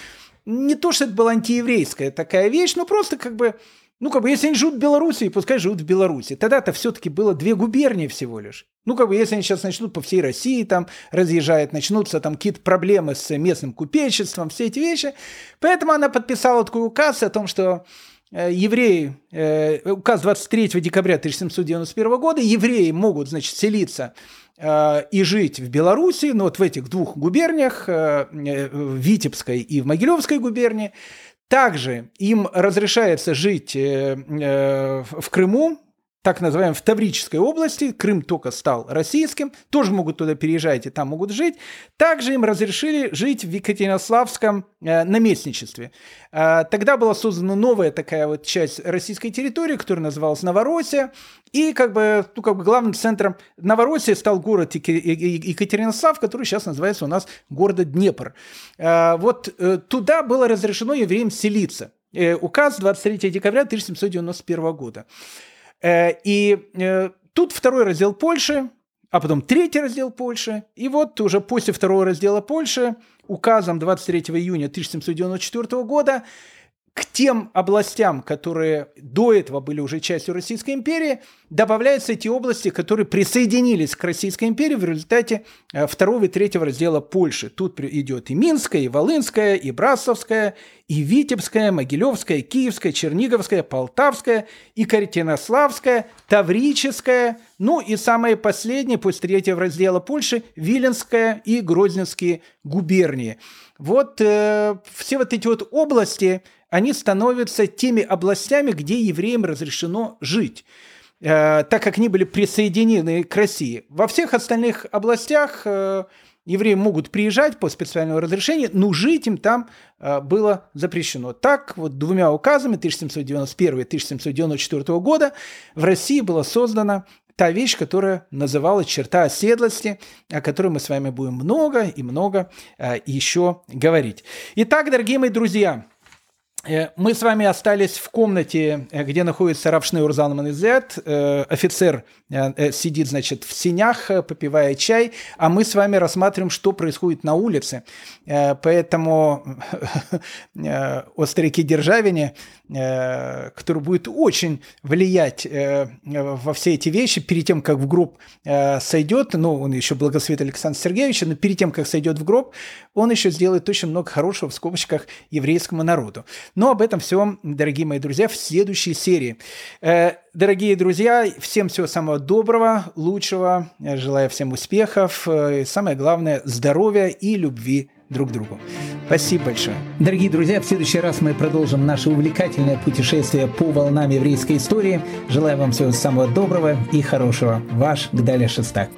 не то, что это была антиеврейская такая вещь, но просто как бы ну, как бы, если они живут в Беларуси, пускай живут в Беларуси. Тогда-то все-таки было две губернии всего лишь. Ну, как бы, если они сейчас начнут по всей России там разъезжать, начнутся там какие-то проблемы с местным купечеством, все эти вещи. Поэтому она подписала такой указ о том, что евреи, указ 23 декабря 1791 года, евреи могут, значит, селиться и жить в Беларуси, ну вот в этих двух губерниях, в Витебской и в Могилевской губернии. Также им разрешается жить в Крыму, так называемой в Таврической области, Крым только стал российским, тоже могут туда переезжать и там могут жить. Также им разрешили жить в Екатеринославском э, наместничестве. Э, тогда была создана новая такая вот часть российской территории, которая называлась Новороссия. И как бы, ну, как бы главным центром Новороссии стал город Екатеринослав, который сейчас называется у нас город Днепр. Э, вот э, туда было разрешено евреям селиться. Э, указ 23 декабря 1791 года. Э, и э, тут второй раздел Польши, а потом третий раздел Польши. И вот уже после второго раздела Польши указом 23 июня 1794 года к тем областям, которые до этого были уже частью Российской империи, добавляются эти области, которые присоединились к Российской империи в результате э, второго и третьего раздела Польши. Тут идет и Минская, и Волынская, и Брасовская, и Витебская, Могилевская, Киевская, Черниговская, Полтавская, и Каретинославская, Таврическая, ну и самые последние после третьего раздела Польши, Виленская и Грозненские губернии. Вот э, все вот эти вот области, они становятся теми областями, где евреям разрешено жить э, так как они были присоединены к России. Во всех остальных областях э, евреи могут приезжать по специальному разрешению, но жить им там э, было запрещено. Так вот двумя указами 1791 и 1794 года в России была создана та вещь, которая называлась черта оседлости, о которой мы с вами будем много и много еще говорить. Итак, дорогие мои друзья, мы с вами остались в комнате, э, где находится Равшнеур Залман Изет. Э, офицер сидит, значит, в синях, попивая чай, а мы с вами рассматриваем, что происходит на улице. Поэтому <laughs> о старике Державине, который будет очень влиять во все эти вещи, перед тем, как в гроб сойдет, ну, он еще благословит Александр Сергеевича, но перед тем, как сойдет в гроб, он еще сделает очень много хорошего в скобочках еврейскому народу. Но об этом всем, дорогие мои друзья, в следующей серии. Э, дорогие друзья, всем всего самого доброго, лучшего. Желаю всем успехов. Э, и самое главное, здоровья и любви друг другу. Спасибо большое. Дорогие друзья, в следующий раз мы продолжим наше увлекательное путешествие по волнам еврейской истории. Желаю вам всего самого доброго и хорошего. Ваш Гдаля Шестак.